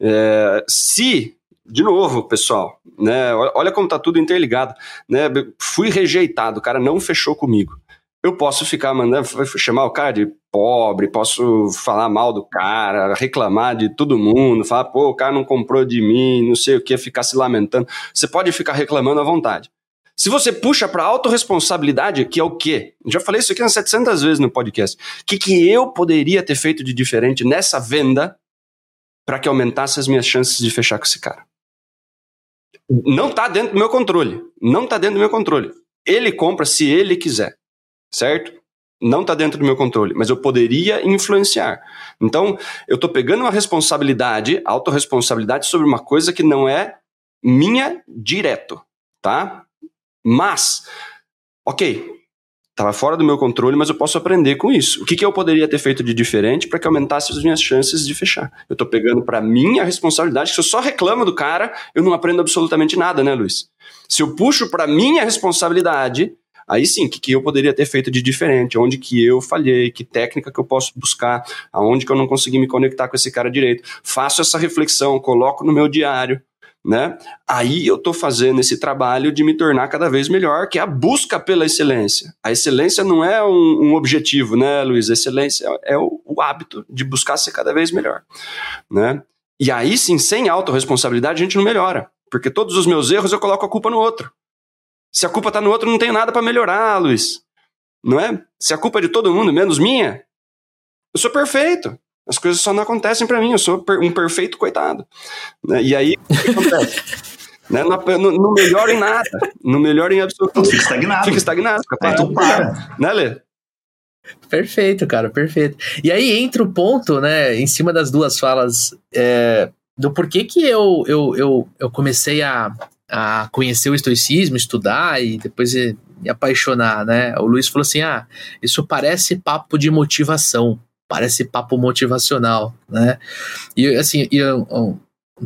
É, se, de novo, pessoal, né? Olha como tá tudo interligado, né? Fui rejeitado, o cara não fechou comigo eu posso ficar mandando chamar o cara de pobre, posso falar mal do cara, reclamar de todo mundo, falar, pô, o cara não comprou de mim, não sei o que, ficar se lamentando. Você pode ficar reclamando à vontade. Se você puxa para autorresponsabilidade, que é o quê? Já falei isso aqui umas 700 vezes no podcast. O que, que eu poderia ter feito de diferente nessa venda para que aumentasse as minhas chances de fechar com esse cara? Não está dentro do meu controle. Não está dentro do meu controle. Ele compra se ele quiser certo? Não está dentro do meu controle, mas eu poderia influenciar. Então, eu estou pegando uma responsabilidade, autorresponsabilidade sobre uma coisa que não é minha direto, tá? Mas, ok, estava fora do meu controle, mas eu posso aprender com isso. O que, que eu poderia ter feito de diferente para que aumentasse as minhas chances de fechar? Eu estou pegando para mim a responsabilidade, se eu só reclamo do cara, eu não aprendo absolutamente nada, né, Luiz? Se eu puxo para mim a responsabilidade, Aí sim, o que, que eu poderia ter feito de diferente? Onde que eu falhei? Que técnica que eu posso buscar? Aonde que eu não consegui me conectar com esse cara direito? Faço essa reflexão, coloco no meu diário, né? Aí eu estou fazendo esse trabalho de me tornar cada vez melhor, que é a busca pela excelência. A excelência não é um, um objetivo, né, Luiz? A excelência é, o, o, hábito de buscar ser cada vez melhor, né? E aí sim, sem autorresponsabilidade, a gente não melhora. Porque todos os meus erros eu coloco a culpa no outro. Se a culpa está no outro, não tenho nada para melhorar, Luiz. Não é? Se a culpa é de todo mundo, menos minha, eu sou perfeito. As coisas só não acontecem para mim, eu sou um perfeito coitado. Né? E aí, o que acontece? né? não, não, não melhora em nada, não melhora em absolutamente Fica estagnado. Fica estagnado. Fica é, tu para. Né, Lê? Perfeito, cara, perfeito. E aí entra o ponto, né, em cima das duas falas, é, do porquê que eu, eu, eu, eu comecei a, a conhecer o estoicismo, estudar e depois me apaixonar, né? O Luiz falou assim: ah, isso parece papo de motivação, parece papo motivacional, né? E assim, e, um,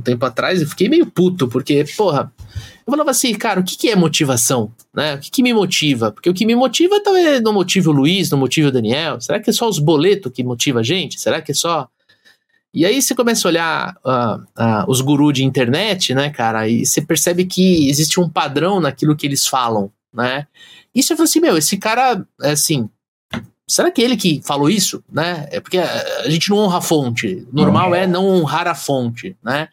tempo atrás eu fiquei meio puto, porque, porra, eu falava assim, cara, o que, que é motivação? Né? O que, que me motiva? Porque o que me motiva talvez não motive o Luiz, não motive o Daniel. Será que é só os boletos que motiva a gente? Será que é só e aí você começa a olhar uh, uh, os gurus de internet, né, cara, e você percebe que existe um padrão naquilo que eles falam, né? E você fala assim, meu, esse cara, é assim, será que ele que falou isso, né? É porque a, gente não honra a fonte. Normal é não honrar a fonte, né?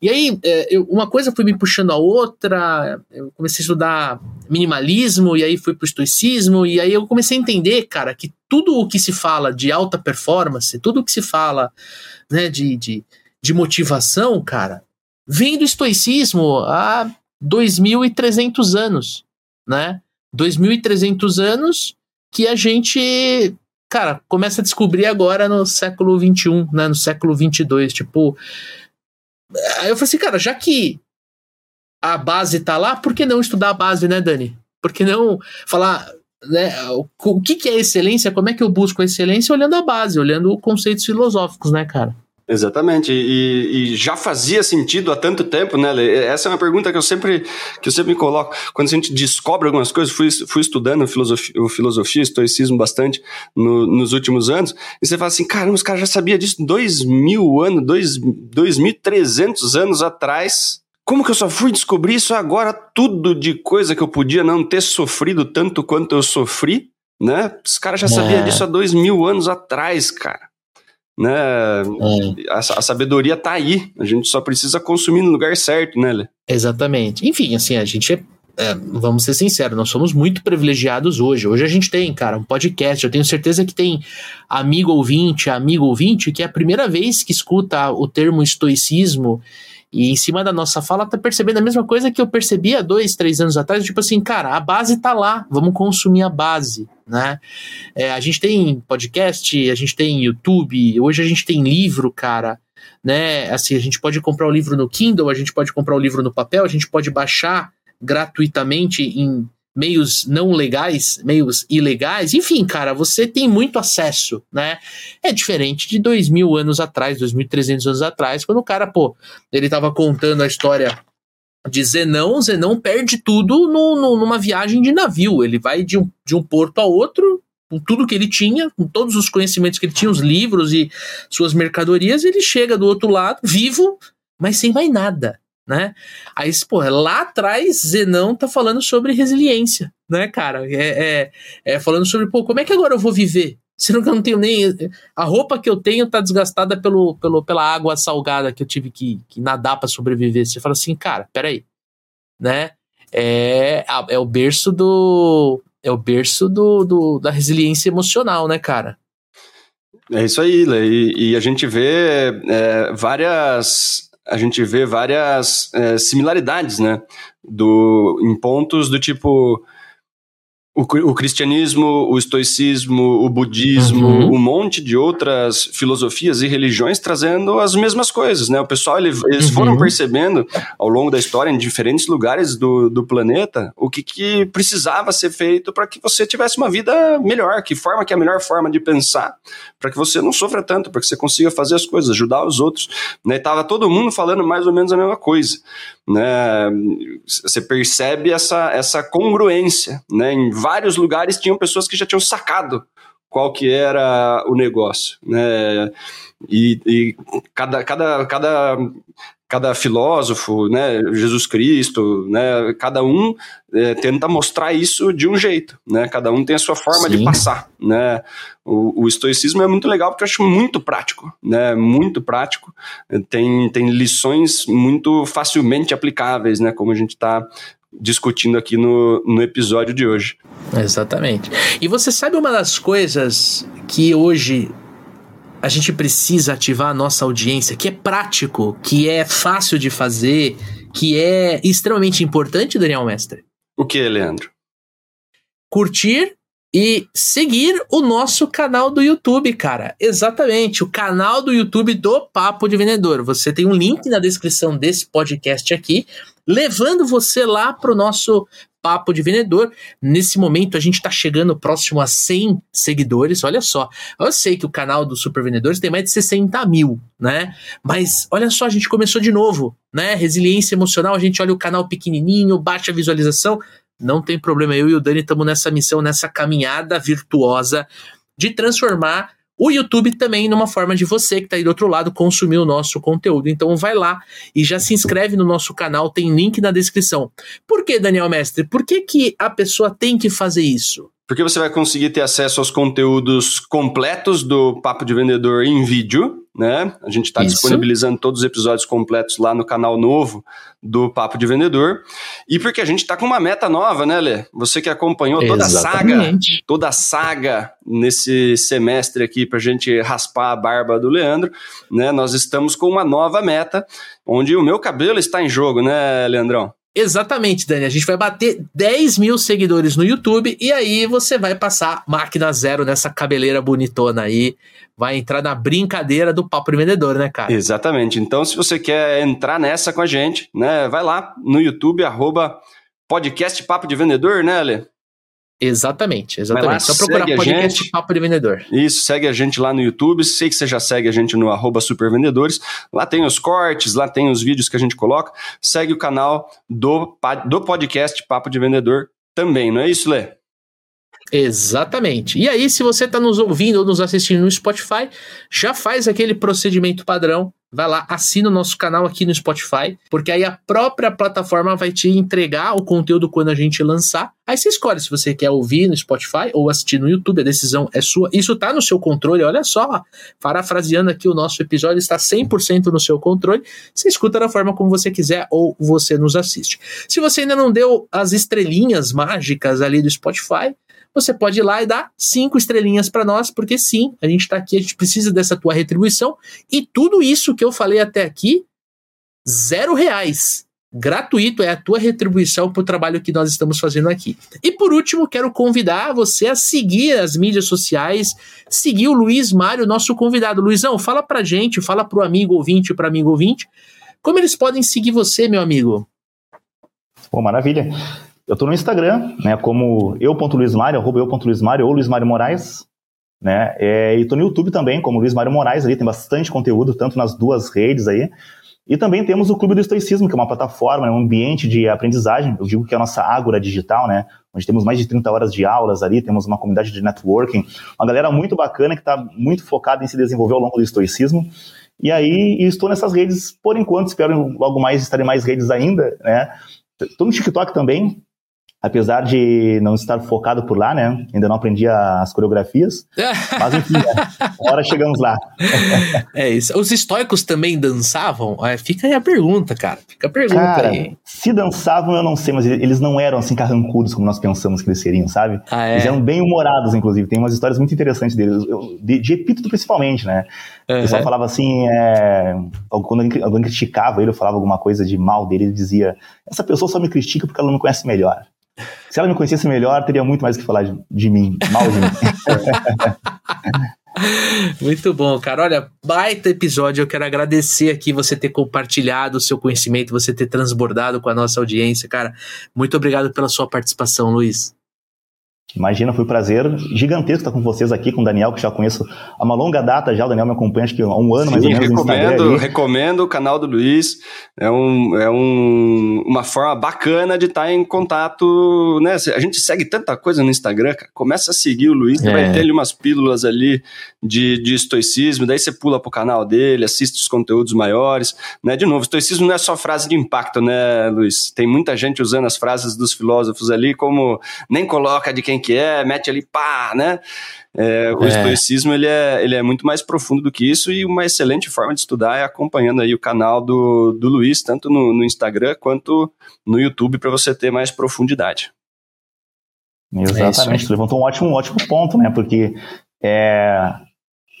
E aí, é, eu, uma coisa foi me puxando a outra, eu comecei a estudar minimalismo, e aí fui pro estoicismo, e aí eu comecei a entender, cara, que tudo o que se fala de alta performance, tudo o que se fala, né, de, de, de motivação, cara, vem do estoicismo há 2.300 anos, né? 2.300 anos que a gente, cara, começa a descobrir agora no século 21, né, no século 22, tipo, aí eu falei assim, cara, já que a base tá lá, por que não estudar a base, né, Dani? Por que não falar, né, o que que é excelência, como é que eu busco a excelência olhando a base, olhando conceitos filosóficos, né, cara? Exatamente, e, e, já fazia sentido há tanto tempo, né? Essa é uma pergunta que eu sempre que eu sempre me coloco. Quando a gente descobre algumas coisas, fui, fui estudando filosofia, filosofia estoicismo bastante no, nos últimos anos, e você fala assim, caramba, os caras já sabiam disso dois mil anos, dois, dois mil trezentos anos atrás. Como que eu só fui descobrir isso agora? Tudo de coisa que eu podia não ter sofrido tanto quanto eu sofri, né? Os caras já é. sabiam disso há dois mil anos atrás, cara né? É. A, a, sabedoria tá aí, a gente só precisa consumir no lugar certo, né, Lê? Exatamente. Enfim, assim, a gente é, é, vamos ser sinceros, nós somos muito privilegiados hoje. Hoje a gente tem, cara, um podcast. Eu tenho certeza que tem amigo ouvinte, amigo ouvinte, que é a primeira vez que escuta o termo estoicismo e em cima da nossa fala tá percebendo a mesma coisa que eu percebi há dois, três anos atrás, tipo assim, cara, a base tá lá, vamos consumir a base, né? É, a gente tem podcast, a gente tem YouTube, hoje a gente tem livro, cara, né? Assim, a gente pode comprar o livro no Kindle, a gente pode comprar o livro no papel, a gente pode baixar gratuitamente em meios não legais, meios ilegais, enfim, cara, você tem muito acesso, né? É diferente de dois mil anos atrás, dois mil trezentos anos atrás, quando o cara, pô, ele tava contando a história de Zenão, Zenão perde tudo no, no, numa viagem de navio, ele vai de um, de um porto a outro, com tudo que ele tinha, com todos os conhecimentos que ele tinha, os livros e suas mercadorias, ele chega do outro lado, vivo, mas sem mais nada, né? Aí, pô, lá atrás, Zenão tá falando sobre resiliência, né, cara? É, é, é, falando sobre, pô, como é que agora eu vou viver? Sendo que eu não tenho nem. A roupa que eu tenho tá desgastada pelo, pelo, pela água salgada que eu tive que, que nadar para sobreviver. Você fala assim, cara, peraí. Né? É, é o berço do. É o berço do, do da resiliência emocional, né, cara? É isso aí, e, e a gente vê é, várias a gente vê várias é, similaridades, né? Do, em pontos do tipo o, o, cristianismo, o estoicismo, o budismo, uhum. um monte de outras filosofias e religiões trazendo as mesmas coisas, né? O pessoal, ele, eles uhum. foram percebendo ao longo da história, em diferentes lugares do, do planeta, o que, que precisava ser feito para que você tivesse uma vida melhor, que forma que é a melhor forma de pensar, para que você não sofra tanto, para que você consiga fazer as coisas, ajudar os outros, né? E tava todo mundo falando mais ou menos a mesma coisa, né? Você percebe essa, essa congruência, né? Em vários lugares tinham pessoas que já tinham sacado qual que era o negócio, né? E, e cada, cada, cada, cada filósofo, né, Jesus Cristo, né, cada um é, tenta mostrar isso de um jeito, né, cada um tem a sua forma Sim. de passar, né, o, o, estoicismo é muito legal porque eu acho muito prático, né, muito prático, tem, tem lições muito facilmente aplicáveis, né, como a gente está discutindo aqui no, no episódio de hoje. Exatamente. E você sabe uma das coisas que hoje a gente precisa ativar a nossa audiência, que é prático, que é fácil de fazer, que é extremamente importante, Daniel Mestre? O que, Leandro? Curtir e seguir o nosso canal do YouTube, cara. Exatamente, o canal do YouTube do Papo de Vendedor. Você tem um link na descrição desse podcast aqui, levando você lá para o nosso Papo de Vendedor. Nesse momento a gente está chegando próximo a 100 seguidores. Olha só, eu sei que o canal dos Super Vendedores tem mais de 60 mil, né? Mas olha só, a gente começou de novo, né? Resiliência emocional. A gente olha o canal pequenininho, baixa a visualização. Não tem problema, eu e o Dani estamos nessa missão, nessa caminhada virtuosa de transformar o YouTube também numa forma de você que está aí do outro lado consumir o nosso conteúdo. Então vai lá e já se inscreve no nosso canal, tem link na descrição. Por que, Daniel Mestre? Por que, que a pessoa tem que fazer isso? Porque você vai conseguir ter acesso aos conteúdos completos do Papo de Vendedor em vídeo, né? A gente está disponibilizando todos os episódios completos lá no canal novo do Papo de Vendedor. E porque a gente está com uma meta nova, né, Lê? Você que acompanhou toda Exatamente. a saga, toda a saga nesse semestre aqui para a gente raspar a barba do Leandro, né? Nós estamos com uma nova meta, onde o meu cabelo está em jogo, né, Leandrão? Exatamente, Dani. A gente vai bater 10 mil seguidores no YouTube e aí você vai passar máquina zero nessa cabeleira bonitona aí. Vai entrar na brincadeira do papo de vendedor, né, cara? Exatamente. Então, se você quer entrar nessa com a gente, né, vai lá no YouTube, arroba podcast Papo de Vendedor, né, Ale? Exatamente, exatamente. Lá, Só procurar podcast gente. Papo de Vendedor. Isso, segue a gente lá no YouTube. Sei que você já segue a gente no arroba supervendedores. Lá tem os cortes, lá tem os vídeos que a gente coloca. Segue o canal do, do podcast Papo de Vendedor também, não é isso, Lê? Exatamente. E aí, se você está nos ouvindo ou nos assistindo no Spotify, já faz aquele procedimento padrão. Vai lá, assina o nosso canal aqui no Spotify, porque aí a própria plataforma vai te entregar o conteúdo quando a gente lançar. Aí você escolhe se você quer ouvir no Spotify ou assistir no YouTube, a decisão é sua. Isso está no seu controle, olha só. Parafraseando aqui o nosso episódio, está 100% no seu controle. Você escuta da forma como você quiser ou você nos assiste. Se você ainda não deu as estrelinhas mágicas ali do Spotify, você pode ir lá e dar cinco estrelinhas para nós, porque sim, a gente está aqui, a gente precisa dessa tua retribuição. E tudo isso que eu falei até aqui, zero reais. Gratuito é a tua retribuição para o trabalho que nós estamos fazendo aqui. E por último, quero convidar você a seguir as mídias sociais, seguir o Luiz Mário, nosso convidado. Luizão, fala pra gente, fala pro amigo ouvinte, para amigo ouvinte, como eles podem seguir você, meu amigo. Pô, maravilha. Eu estou no Instagram, né, como eu.luizmário, arroba eu.luizmário ou Luiz Mário Moraes, né, é, e estou no YouTube também, como Luiz Mário Moraes, ali tem bastante conteúdo, tanto nas duas redes aí, e também temos o Clube do Estoicismo, que é uma plataforma, é um ambiente de aprendizagem, eu digo que é a nossa ágora digital, né, onde temos mais de 30 horas de aulas ali, temos uma comunidade de networking, uma galera muito bacana que está muito focada em se desenvolver ao longo do estoicismo, e aí estou nessas redes por enquanto, espero logo mais estar em mais redes ainda, né, Estou no TikTok também, apesar de não estar focado por lá, né? Ainda não aprendi as coreografias. Mas enfim, né? hora chegamos lá. é isso. Os estoicos também dançavam? É, fica aí a pergunta, cara. Fica a pergunta cara, aí. Se dançavam, eu não sei, mas eles não eram assim carrancudos como nós pensamos que eles seriam, sabe? Ah, é? Eles eram bem humorados, inclusive. Tem umas histórias muito interessantes deles, de, de epíteto principalmente, né? Uhum. O pessoal falava assim, é, quando alguém criticava ele, ou falava alguma coisa de mal dele, ele dizia: essa pessoa só me critica porque ela não conhece melhor. Se ela me conhecesse melhor, teria muito mais o que falar de, de mim, mal de mim. Muito bom, cara. Olha, baita episódio. Eu quero agradecer aqui você ter compartilhado o seu conhecimento, você ter transbordado com a nossa audiência, cara. Muito obrigado pela sua participação, Luiz. Imagina, foi um prazer gigantesco estar com vocês aqui, com o Daniel, que já conheço há uma longa data já. O Daniel me acompanha acho que há um ano Sim, mais ou menos. Recomendo, recomendo o canal do Luiz. É, um, é um, uma forma bacana de estar em contato. Né? A gente segue tanta coisa no Instagram, cara. Começa a seguir o Luiz, é. vai ter ali umas pílulas ali de, de estoicismo, daí você pula pro canal dele, assiste os conteúdos maiores. Né? De novo, estoicismo não é só frase de impacto, né, Luiz? Tem muita gente usando as frases dos filósofos ali como nem coloca de quem que é, mete ali, pá, né? É, o é. estoicismo ele é, ele é muito mais profundo do que isso e uma excelente forma de estudar é acompanhando aí o canal do, do Luiz, tanto no, no Instagram quanto no YouTube, para você ter mais profundidade. Exatamente, é levantou um ótimo, um ótimo ponto, né? Porque é,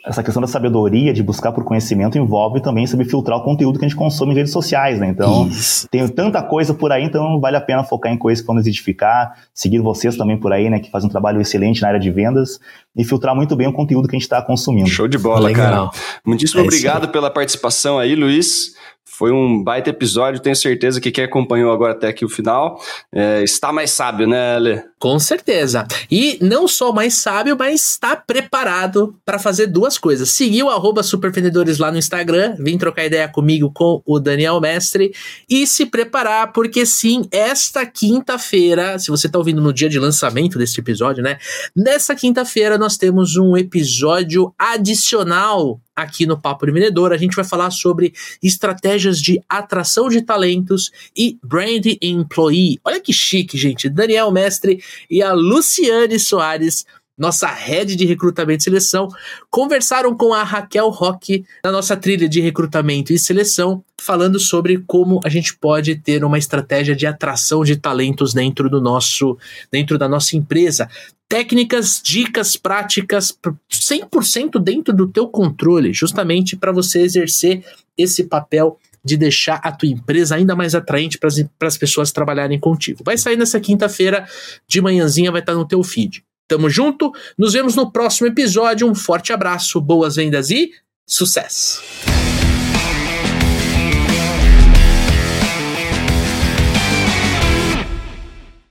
essa questão da sabedoria, de buscar por conhecimento, envolve também saber filtrar o conteúdo que a gente consome em redes sociais, né? Então, Isso. tem tanta coisa por aí, então vale a pena focar em coisas que vão nos edificar, seguir vocês também por aí, né, que fazem um trabalho excelente na área de vendas e filtrar muito bem o conteúdo que a gente está consumindo. Show de bola, Legal. cara. Muitíssimo é obrigado pela participação aí, Luiz. Foi um baita episódio, tenho certeza que quem acompanhou agora até aqui o final é, está mais sábio, né, Lê? Com certeza. E não só mais sábio, mas está preparado para fazer duas coisas. Seguir o Supervendedores lá no Instagram, vir trocar ideia comigo com o Daniel Mestre e se preparar, porque sim, esta quinta-feira, se você está ouvindo no dia de lançamento deste episódio, né? Nessa quinta-feira nós temos um episódio adicional aqui no Papo de Vendedor. A gente vai falar sobre estratégias de atração de talentos e brand employee. Olha que chique, gente. Daniel Mestre e a Luciane Soares nossa head de recrutamento e seleção, conversaram com a Raquel Roque na nossa trilha de recrutamento e seleção, falando sobre como a gente pode ter uma estratégia de atração de talentos dentro do nosso, dentro da nossa empresa. Técnicas, dicas, práticas, 100% dentro do teu controle, justamente para você exercer esse papel de deixar a tua empresa ainda mais atraente para as pessoas trabalharem contigo. Vai sair nessa quinta-feira, de manhãzinha vai estar no teu feed. Tamo junto, nos vemos no próximo episódio. Um forte abraço, boas vendas e sucesso!